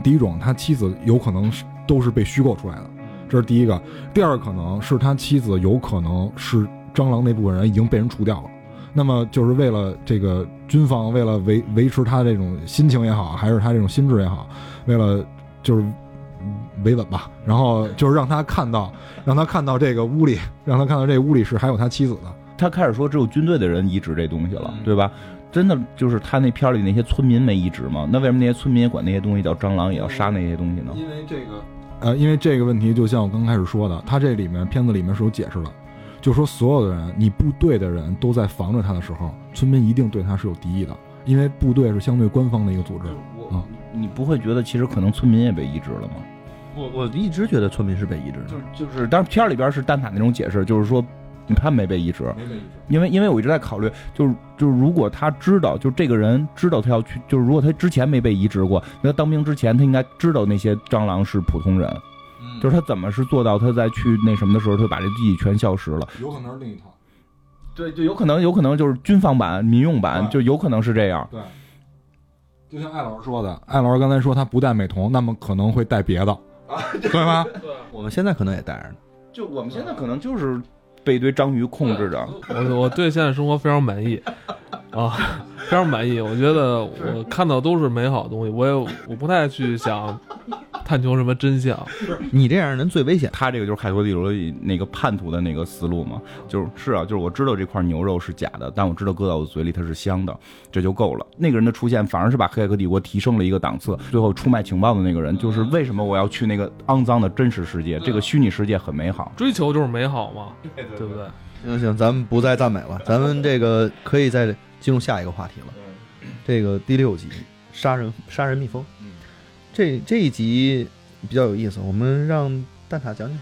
第一种，他妻子有可能是都是被虚构出来的，这是第一个；第二个可能是他妻子有可能是蟑螂那部分人已经被人除掉了。那么就是为了这个军方，为了维维持他这种心情也好，还是他这种心智也好，为了就是嗯维稳吧，然后就是让他看到，让他看到这个屋里，让他看到这个屋里是还有他妻子的。他开始说只有军队的人移植这东西了，嗯对吧？真的就是他那片儿里那些村民没移植吗？那为什么那些村民也管那些东西叫蟑螂，也要杀那些东西呢？因为这个，呃，因为这个问题，就像我刚开始说的，他这里面片子里面是有解释的，就说所有的人，你部队的人都在防着他的时候，村民一定对他是有敌意的，因为部队是相对官方的一个组织。啊你不会觉得其实可能村民也被移植了吗？我我一直觉得村民是被移植的，就就是，但是片儿里边是蛋挞那种解释，就是说他没被移植，因为因为我一直在考虑，就是就是如果他知道，就这个人知道他要去，就是如果他之前没被移植过，那他当兵之前他应该知道那些蟑螂是普通人，就是他怎么是做到他在去那什么的时候，他就把这记忆全消失了。有可能是另一套。对，就有可能有可能就是军方版、民用版，就有可能是这样。对，就像艾老师说的，艾老师刚才说他不戴美瞳，那么可能会戴别的，对吧？我们现在可能也戴着呢。就我们现在可能就是被一堆章鱼控制着。我我对现在生活非常满意啊，非常满意。我觉得我看到都是美好的东西，我也我不太去想 探求什么真相。你这样人最危险。他这个就是开拓地图里那个叛徒的那个思路嘛，就是是啊，就是我知道这块牛肉是假的，但我知道搁到我嘴里它是香的，这就够了。那个人的出现反而是把黑客帝国提升了一个档次。最后出卖情报的那个人，就是为什么我要去那个肮脏的真实世界？这个虚拟世界很美好。追求就是美好嘛，对不对？行行，咱们不再赞美了，咱们这个可以再进入下一个话题了。这个第六集杀人杀人蜜蜂，这这一集比较有意思，我们让蛋挞讲讲。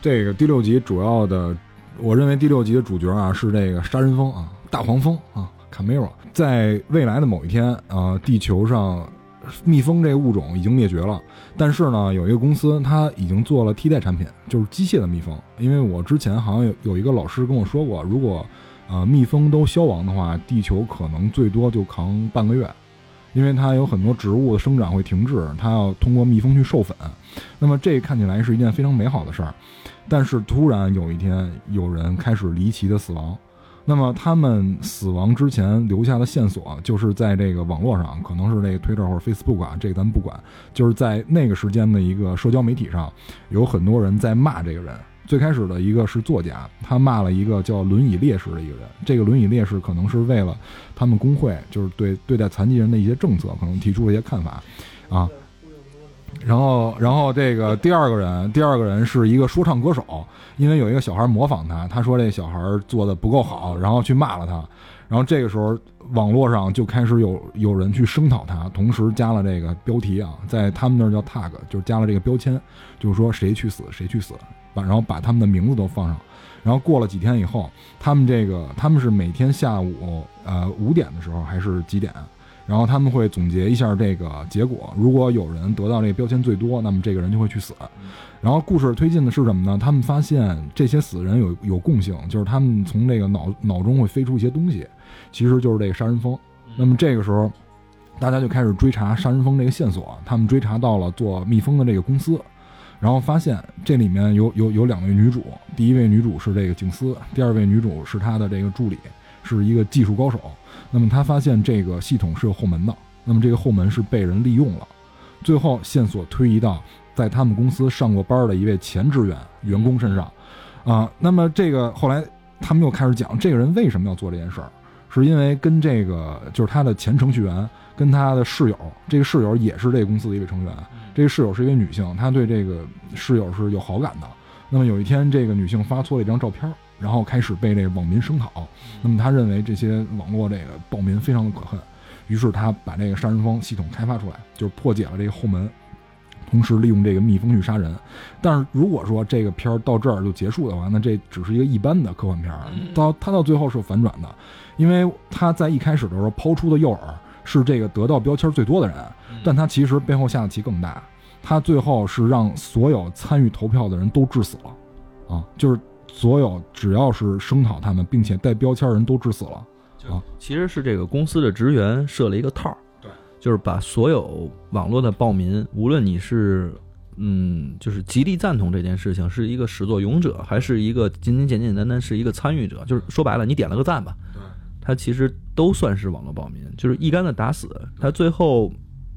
这个第六集主要的，我认为第六集的主角啊是这个杀人蜂啊，大黄蜂啊，卡梅罗。在未来的某一天啊，地球上蜜蜂这个物种已经灭绝了，但是呢，有一个公司它已经做了替代产品，就是机械的蜜蜂。因为我之前好像有有一个老师跟我说过，如果呃蜜蜂都消亡的话，地球可能最多就扛半个月。因为它有很多植物的生长会停滞，它要通过蜜蜂去授粉，那么这看起来是一件非常美好的事儿。但是突然有一天，有人开始离奇的死亡。那么他们死亡之前留下的线索，就是在这个网络上，可能是这个 Twitter 或者 Facebook 啊，这个咱不管，就是在那个时间的一个社交媒体上，有很多人在骂这个人。最开始的一个是作家，他骂了一个叫轮椅烈士的一个人。这个轮椅烈士可能是为了他们工会，就是对对待残疾人的一些政策，可能提出了一些看法，啊。然后，然后这个第二个人，第二个人是一个说唱歌手，因为有一个小孩模仿他，他说这小孩做的不够好，然后去骂了他。然后这个时候，网络上就开始有有人去声讨他，同时加了这个标题啊，在他们那儿叫 tag，就是加了这个标签，就是说谁去死谁去死，把然后把他们的名字都放上。然后过了几天以后，他们这个他们是每天下午呃五点的时候还是几点？然后他们会总结一下这个结果，如果有人得到这个标签最多，那么这个人就会去死。然后故事推进的是什么呢？他们发现这些死人有有共性，就是他们从这个脑脑中会飞出一些东西，其实就是这个杀人蜂。那么这个时候，大家就开始追查杀人蜂这个线索，他们追查到了做蜜蜂的这个公司，然后发现这里面有有有两位女主，第一位女主是这个警司，第二位女主是她的这个助理，是一个技术高手。那么他发现这个系统是有后门的，那么这个后门是被人利用了。最后线索推移到在他们公司上过班的一位前职员员工身上，啊，那么这个后来他们又开始讲这个人为什么要做这件事儿，是因为跟这个就是他的前程序员跟他的室友，这个室友也是这个公司的一位成员，这个室友是一位女性，她对这个室友是有好感的。那么有一天，这个女性发错了一张照片，然后开始被这个网民声讨。那么她认为这些网络这个暴民非常的可恨，于是她把这个杀人蜂系统开发出来，就是破解了这个后门，同时利用这个蜜蜂去杀人。但是如果说这个片儿到这儿就结束的话，那这只是一个一般的科幻片儿。到他到最后是有反转的，因为他在一开始的时候抛出的诱饵是这个得到标签最多的人，但他其实背后下的棋更大。他最后是让所有参与投票的人都致死了，啊，就是所有只要是声讨他们并且带标签的人都致死了。啊其实是这个公司的职员设了一个套儿，对，就是把所有网络的暴民，无论你是嗯，就是极力赞同这件事情，是一个始作俑者，还是一个仅仅简简单单是一个参与者，就是说白了，你点了个赞吧，对，他其实都算是网络暴民，就是一竿子打死。他最后，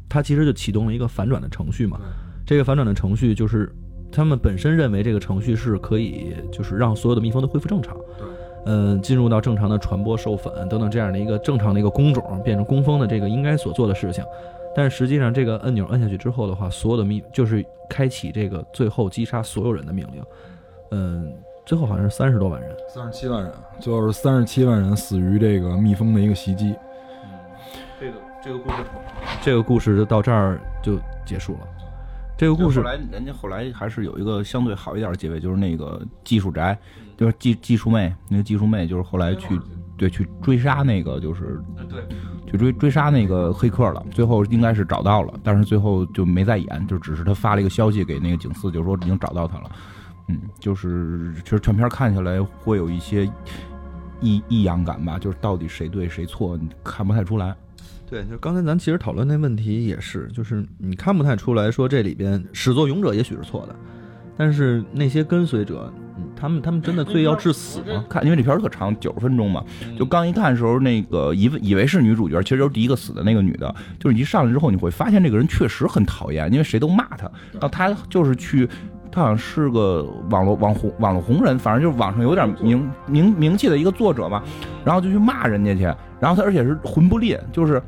他其实就启动了一个反转的程序嘛。这个反转的程序就是他们本身认为这个程序是可以，就是让所有的蜜蜂都恢复正常。对。嗯，进入到正常的传播、授粉等等这样的一个正常的一个工种，变成工蜂的这个应该所做的事情。但是实际上，这个按钮摁下去之后的话，所有的蜜就是开启这个最后击杀所有人的命令。嗯，最后好像是三十多万人。三十七万人，最后是三十七万人死于这个蜜蜂的一个袭击。这个这个故事，这个故事就到这儿就结束了。这个故事后来人家后来还是有一个相对好一点的结尾，就是那个技术宅，就是技技术妹，那个技术妹就是后来去对去追杀那个就是对去追追杀那个黑客了，最后应该是找到了，但是最后就没再演，就只是他发了一个消息给那个警司，就说已经找到他了。嗯，就是其实全片看下来会有一些异异样感吧，就是到底谁对谁错，你看不太出来。对，就刚才咱其实讨论那问题也是，就是你看不太出来说这里边始作俑者也许是错的，但是那些跟随者，嗯，他们他们真的罪要致死吗？看，因为这片儿特长，九十分钟嘛，就刚一看的时候，那个以为以为是女主角，其实就是第一个死的那个女的。就是你一上来之后，你会发现这个人确实很讨厌，因为谁都骂她。然后她就是去，他好像是个网络网红网络红人，反正就是网上有点名名名气的一个作者吧。然后就去骂人家去，然后他而且是魂不吝，就是。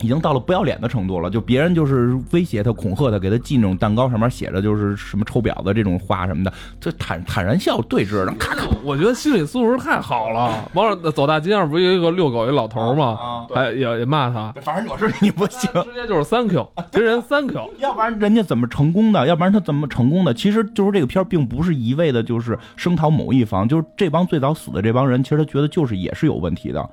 已经到了不要脸的程度了，就别人就是威胁他、恐吓他，给他寄那种蛋糕，上面写着就是什么臭婊子这种话什么的，就坦坦然笑对峙，然后咔咔我觉得心理素质太好了。往上走大街上不是有一个遛狗一老头吗？还也也骂他，反正我是你不行，直接就是 thank you，这人 thank you。要不然人家怎么成功的？要不然他怎么成功的？其实就是这个片儿并不是一味的就是声讨某一方，就是这帮最早死的这帮人，其实他觉得就是也是有问题的。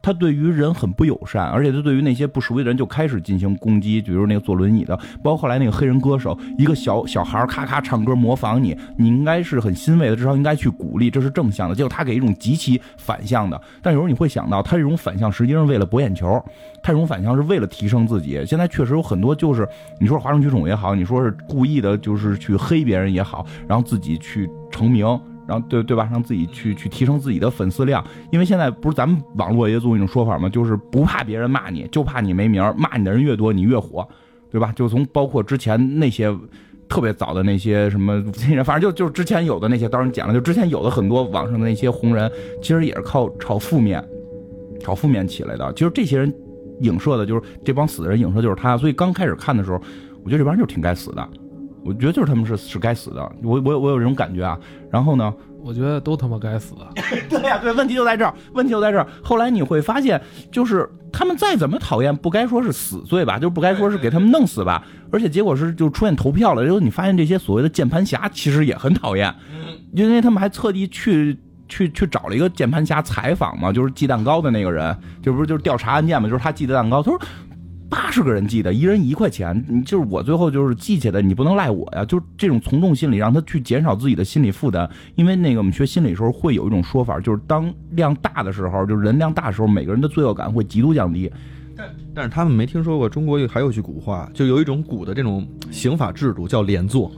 他对于人很不友善，而且他对于那些不熟悉的人就开始进行攻击，比如那个坐轮椅的，包括后来那个黑人歌手，一个小小孩咔咔唱歌模仿你，你应该是很欣慰的，至少应该去鼓励，这是正向的。结果他给一种极其反向的，但有时候你会想到，他这种反向实际上是为了博眼球，他这种反向是为了提升自己。现在确实有很多就是你说哗众取宠也好，你说是故意的，就是去黑别人也好，然后自己去成名。然后对对吧，让自己去去提升自己的粉丝量，因为现在不是咱们网络也有一种说法吗？就是不怕别人骂你，就怕你没名儿，骂你的人越多，你越火，对吧？就从包括之前那些特别早的那些什么，反正就就是之前有的那些，当然讲了，就之前有的很多网上的那些红人，其实也是靠炒负面，炒负面起来的。其实这些人影射的就是这帮死的人，影射就是他。所以刚开始看的时候，我觉得这帮人就挺该死的。我觉得就是他们是是该死的，我我我有这种感觉啊。然后呢，我觉得都他妈该死。对呀、对，问题就在这儿，问题就在这儿。后来你会发现，就是他们再怎么讨厌，不该说是死罪吧，就不该说是给他们弄死吧，而且结果是就出现投票了。然后你发现这些所谓的键盘侠其实也很讨厌，因为他们还特地去。去去找了一个键盘侠采访嘛，就是寄蛋糕的那个人，这不是就是调查案件嘛，就是他寄的蛋糕。他说八十个人寄的，一人一块钱，你就是我最后就是记起来，你不能赖我呀。就是这种从众心理，让他去减少自己的心理负担。因为那个我们学心理的时候会有一种说法，就是当量大的时候，就是人量大的时候，每个人的罪恶感会极度降低。但是他们没听说过中国还有句古话，就有一种古的这种刑法制度叫连坐。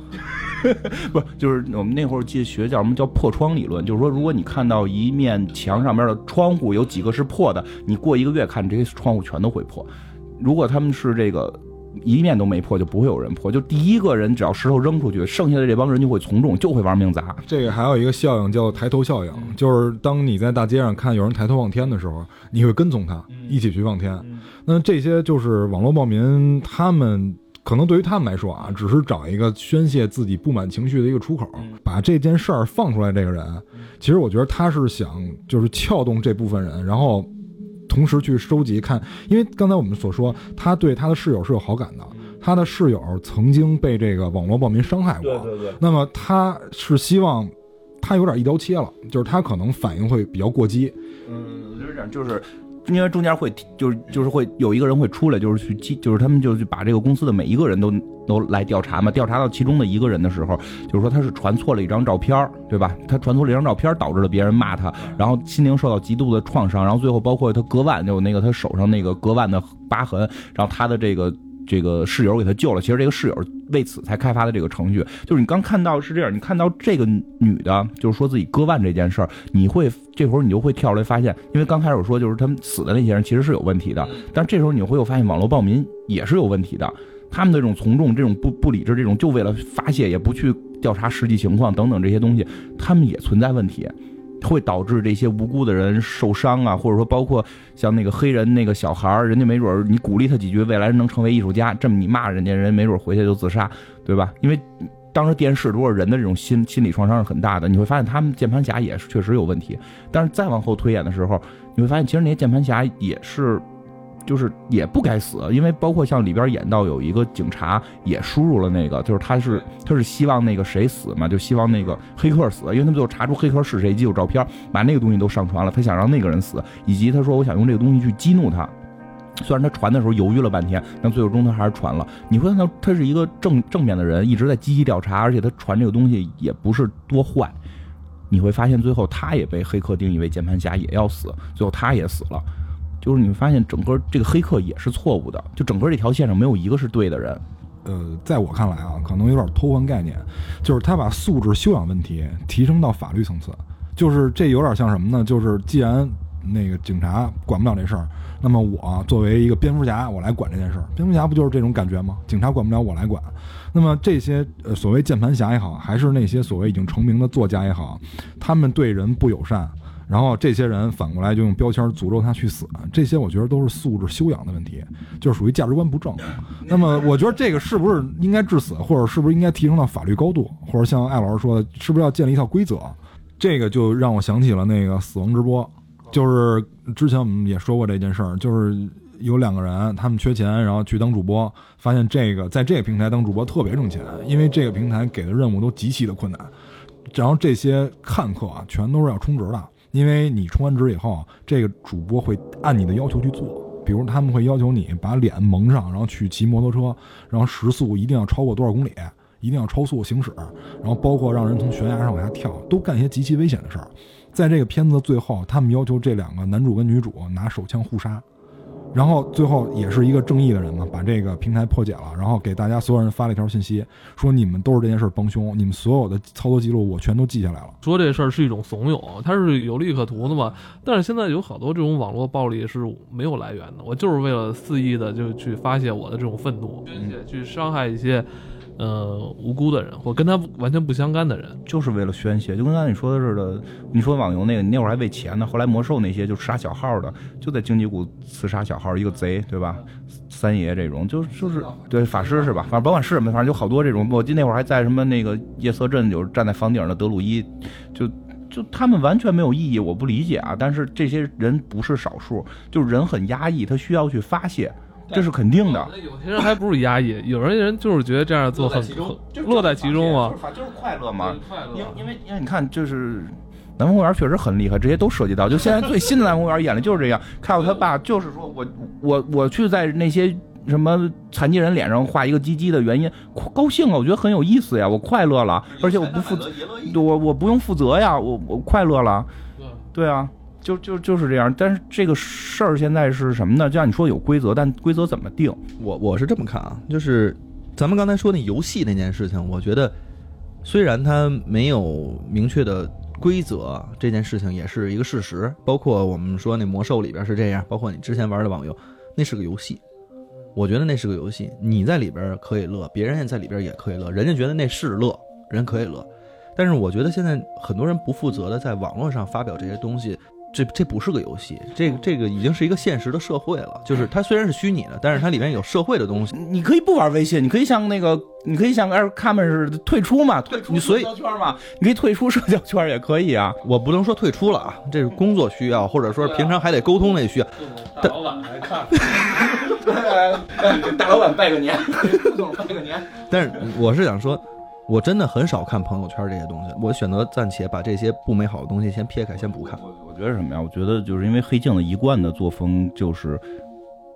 不是，就是我们那会儿记得学叫什么叫破窗理论，就是说，如果你看到一面墙上面的窗户有几个是破的，你过一个月看这些窗户全都会破。如果他们是这个一面都没破，就不会有人破。就第一个人只要石头扔出去，剩下的这帮人就会从众，就会玩命砸。这个还有一个效应叫抬头效应，就是当你在大街上看有人抬头望天的时候，你会跟踪他，一起去望天。那这些就是网络暴民，他们可能对于他们来说啊，只是找一个宣泄自己不满情绪的一个出口，把这件事儿放出来。这个人，其实我觉得他是想就是撬动这部分人，然后同时去收集看，因为刚才我们所说，他对他的室友是有好感的，他的室友曾经被这个网络暴民伤害过，对，那么他是希望他有点一刀切了，就是他可能反应会比较过激，嗯，就是这样，就是因为中间会就是就是会有一个人会出来，就是去记，就是他们就去把这个公司的每一个人都都来调查嘛。调查到其中的一个人的时候，就是说他是传错了一张照片，对吧？他传错了一张照片，导致了别人骂他，然后心灵受到极度的创伤，然后最后包括他割腕，就那个他手上那个割腕的疤痕，然后他的这个。这个室友给他救了，其实这个室友为此才开发的这个程序，就是你刚看到是这样，你看到这个女的，就是说自己割腕这件事儿，你会这会儿你就会跳出来发现，因为刚开始我说就是他们死的那些人其实是有问题的，但这时候你会又发现网络暴民也是有问题的，他们的这种从众、这种不不理智、这种就为了发泄也不去调查实际情况等等这些东西，他们也存在问题。会导致这些无辜的人受伤啊，或者说包括像那个黑人那个小孩儿，人家没准儿你鼓励他几句，未来能成为艺术家，这么你骂人家人没准儿回去就自杀，对吧？因为当时电视多少人的这种心心理创伤是很大的，你会发现他们键盘侠也是确实有问题，但是再往后推演的时候，你会发现其实那些键盘侠也是。就是也不该死，因为包括像里边演到有一个警察也输入了那个，就是他是他是希望那个谁死嘛，就希望那个黑客死，因为他们最后查出黑客是谁，以及有照片，把那个东西都上传了，他想让那个人死，以及他说我想用这个东西去激怒他，虽然他传的时候犹豫了半天，但最后终他还是传了。你会看到他是一个正正面的人，一直在积极调查，而且他传这个东西也不是多坏。你会发现最后他也被黑客定义为键盘侠，也要死，最后他也死了。就是你会发现，整个这个黑客也是错误的，就整个这条线上没有一个是对的人。呃，在我看来啊，可能有点偷换概念，就是他把素质修养问题提升到法律层次，就是这有点像什么呢？就是既然那个警察管不了这事儿，那么我作为一个蝙蝠侠，我来管这件事儿。蝙蝠侠不就是这种感觉吗？警察管不了，我来管。那么这些呃所谓键盘侠也好，还是那些所谓已经成名的作家也好，他们对人不友善。然后这些人反过来就用标签诅咒他去死，这些我觉得都是素质修养的问题，就是属于价值观不正。那么我觉得这个是不是应该致死，或者是不是应该提升到法律高度，或者像艾老师说的，是不是要建立一套规则？这个就让我想起了那个死亡直播，就是之前我们也说过这件事儿，就是有两个人他们缺钱，然后去当主播，发现这个在这个平台当主播特别挣钱，因为这个平台给的任务都极其的困难，然后这些看客啊，全都是要充值的。因为你充完值以后，这个主播会按你的要求去做，比如他们会要求你把脸蒙上，然后去骑摩托车，然后时速一定要超过多少公里，一定要超速行驶，然后包括让人从悬崖上往下跳，都干一些极其危险的事儿。在这个片子的最后，他们要求这两个男主跟女主拿手枪互杀。然后最后也是一个正义的人嘛，把这个平台破解了，然后给大家所有人发了一条信息，说你们都是这件事儿帮凶，你们所有的操作记录我全都记下来了。说这事儿是一种怂恿，它是有利可图的嘛？但是现在有好多这种网络暴力是没有来源的，我就是为了肆意的就去发泄我的这种愤怒，宣泄去伤害一些。呃，无辜的人或跟他完全不相干的人，就是为了宣泄，就跟刚才你说的似的。你说网游那个，你那会儿还为钱呢，后来魔兽那些就杀小号的，就在荆棘谷刺杀小号，一个贼，对吧？三爷这种，就就是对法师是吧？反正甭管是什么，反正有好多这种。我记得那会儿还在什么那个夜色镇，就是站在房顶的德鲁伊，就就他们完全没有意义，我不理解啊。但是这些人不是少数，就是人很压抑，他需要去发泄。这是肯定的。有些人还不是压抑，有人人就是觉得这样做很乐在其中啊，就是快乐嘛。因因为因为你看，就是南方公园确实很厉害，这些都涉及到。就现在最新的南方公园演的就是这样，看到他爸就是说我我我去在那些什么残疾人脸上画一个鸡鸡的原因，高兴啊，我觉得很有意思呀，我快乐了，而且我不负责，我我不用负责呀，我我快乐了，对啊。就就就是这样，但是这个事儿现在是什么呢？就像你说有规则，但规则怎么定？我我是这么看啊，就是咱们刚才说那游戏那件事情，我觉得虽然它没有明确的规则，这件事情也是一个事实。包括我们说那魔兽里边是这样，包括你之前玩的网游，那是个游戏，我觉得那是个游戏，你在里边可以乐，别人也在里边也可以乐，人家觉得那是乐，人可以乐。但是我觉得现在很多人不负责的在网络上发表这些东西。这这不是个游戏，这个这个已经是一个现实的社会了。就是它虽然是虚拟的，但是它里面有社会的东西。你可以不玩微信，你可以像那个，你可以像 Air c o m 似的退出嘛，退出社交圈嘛，你可以退出社交圈也可以啊。我不能说退出了啊，这是工作需要，或者说平常还得沟通那需要。大老板来看，对，大老板拜个年，总拜个年。但是我是想说。我真的很少看朋友圈这些东西，我选择暂且把这些不美好的东西先撇开，先不看。觉得什么呀？我觉得就是因为黑镜的一贯的作风就是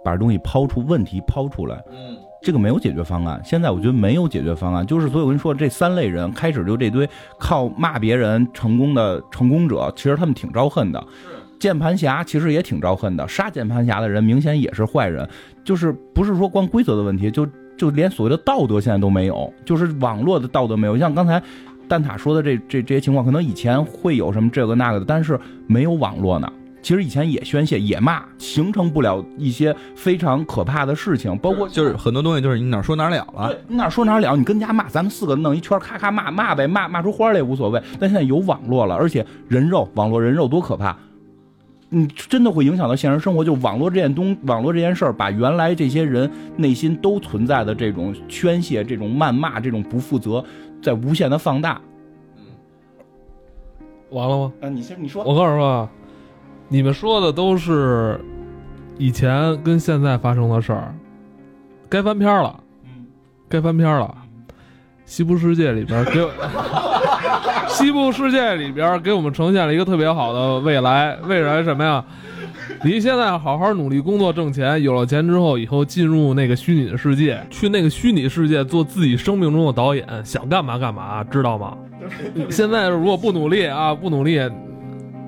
把这东西抛出问题抛出来，嗯，这个没有解决方案。现在我觉得没有解决方案，就是所以我跟你说，这三类人开始就这堆靠骂别人成功的成功者，其实他们挺招恨的。键盘侠其实也挺招恨的，杀键盘侠的人明显也是坏人，就是不是说光规则的问题，就就连所谓的道德现在都没有，就是网络的道德没有。像刚才蛋挞说的这这这些情况，可能以前会有什么这个那个的，但是没有网络呢。其实以前也宣泄也骂，形成不了一些非常可怕的事情，包括就是很多东西就是你哪说哪了了对，你哪说哪了，你跟家骂，咱们四个弄一圈，咔咔骂骂呗，骂骂出花来也无所谓。但现在有网络了，而且人肉，网络人肉多可怕！你真的会影响到现实生活。就网络这件东，网络这件事儿，把原来这些人内心都存在的这种宣泄、这种谩骂、这种不负责，在无限的放大。完了吗？啊，你先你说，我告诉你说啊，你们说的都是以前跟现在发生的事儿，该翻篇了，嗯该翻篇了。西部世界里边儿给我，西部世界里边儿给我们呈现了一个特别好的未来。未来什么呀？你现在好好努力工作挣钱，有了钱之后，以后进入那个虚拟的世界，去那个虚拟世界做自己生命中的导演，想干嘛干嘛，知道吗？现在如果不努力啊，不努力，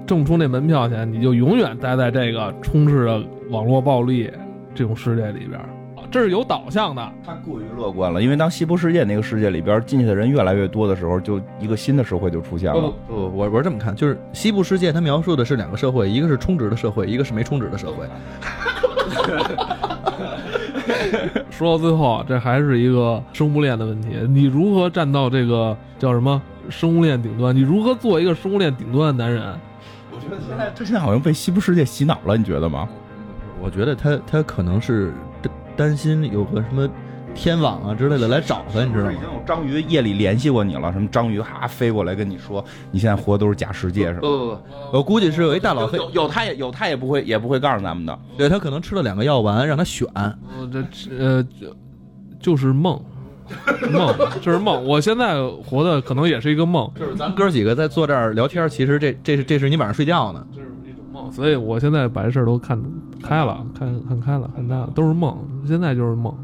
挣不出那门票钱，你就永远待在这个充斥着网络暴力这种世界里边儿，这是有导向的。他过于乐观了，因为当西部世界那个世界里边进去的人越来越多的时候，就一个新的社会就出现了。不，我我是这么看，就是西部世界它描述的是两个社会，一个是充值的社会，一个是没充值的社会。说到最后，这还是一个生物链的问题。你如何站到这个叫什么生物链顶端？你如何做一个生物链顶端的男人？我觉得现在他现在好像被西部世界洗脑了，你觉得吗？我觉得他他可能是担担心有个什么天网啊之类的来找他，你知道吗已经？有章鱼夜里联系过你了，什么章鱼哈飞过来跟你说，你现在活的都是假世界是吧？不不不，我估计是有一大佬黑有有他也有他也不会也不会告诉咱们的。对他可能吃了两个药丸，让他选。我这呃，就就是梦，梦，这是梦。我现在活的可能也是一个梦，就是咱哥几个在坐这儿聊天，其实这这是这是你晚上睡觉呢。所以我现在把这事儿都看开了，看看开了，看淡了，都是梦。现在就是梦。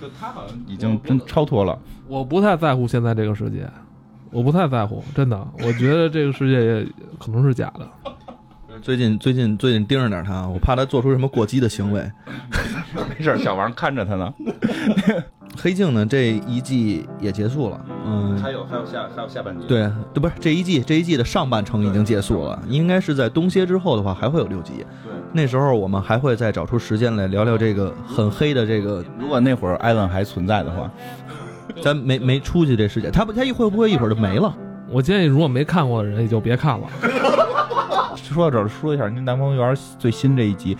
就他好像已经真超脱了。我不太在乎现在这个世界，我不太在乎，真的。我觉得这个世界也可能是假的。最近最近最近盯着点他，我怕他做出什么过激的行为。没事，小王看着他呢。黑镜呢这一季也结束了，嗯，还有还有下还有下半季。对对，不是这一季这一季的上半程已经结束了，应该是在冬歇之后的话还会有六集。对，那时候我们还会再找出时间来聊聊这个很黑的这个，如果那会儿艾伦还存在的话，咱没没出去这世界，他不他一会不会一会儿就没了？我建议，如果没看过的人也就别看了。说到这儿，说一下，您《南方公园》最新这一集，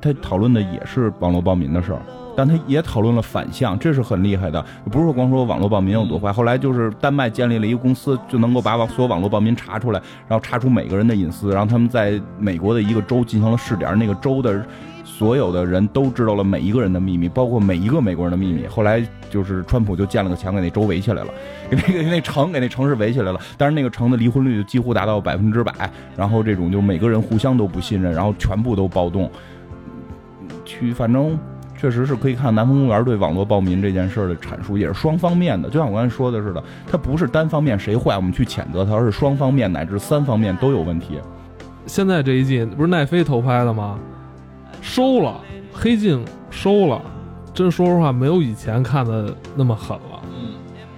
他讨论的也是网络暴民的事儿，但他也讨论了反向，这是很厉害的。不是说光说网络暴民有多坏，后来就是丹麦建立了一个公司，就能够把网所有网络暴民查出来，然后查出每个人的隐私，然后他们在美国的一个州进行了试点，那个州的。所有的人都知道了每一个人的秘密，包括每一个美国人的秘密。后来就是川普就建了个墙，给那州围起来了，给那个那城给那城市围起来了。但是那个城的离婚率几乎达到百分之百，然后这种就每个人互相都不信任，然后全部都暴动。去，反正确实是可以看南方公园对网络暴民这件事儿的阐述，也是双方面的。就像我刚才说的似的，它不是单方面谁坏我们去谴责他，而是双方面乃至三方面都有问题。现在这一季不是奈飞投拍的吗？收了，黑镜收了，真说实话，没有以前看的那么狠了。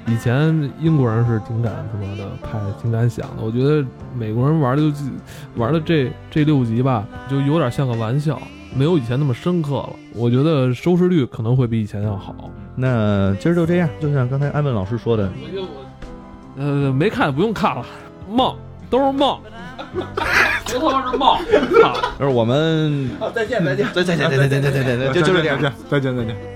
以前英国人是挺敢他妈的拍，挺敢想的。我觉得美国人玩的就玩的这这六集吧，就有点像个玩笑，没有以前那么深刻了。我觉得收视率可能会比以前要好。那今儿就这样，就像刚才安文老师说的，呃，没看不用看了，梦都是梦，都他妈是梦。操！就是我们再见，再见。再再见再见再见再见再见，就就是这样。再见再见。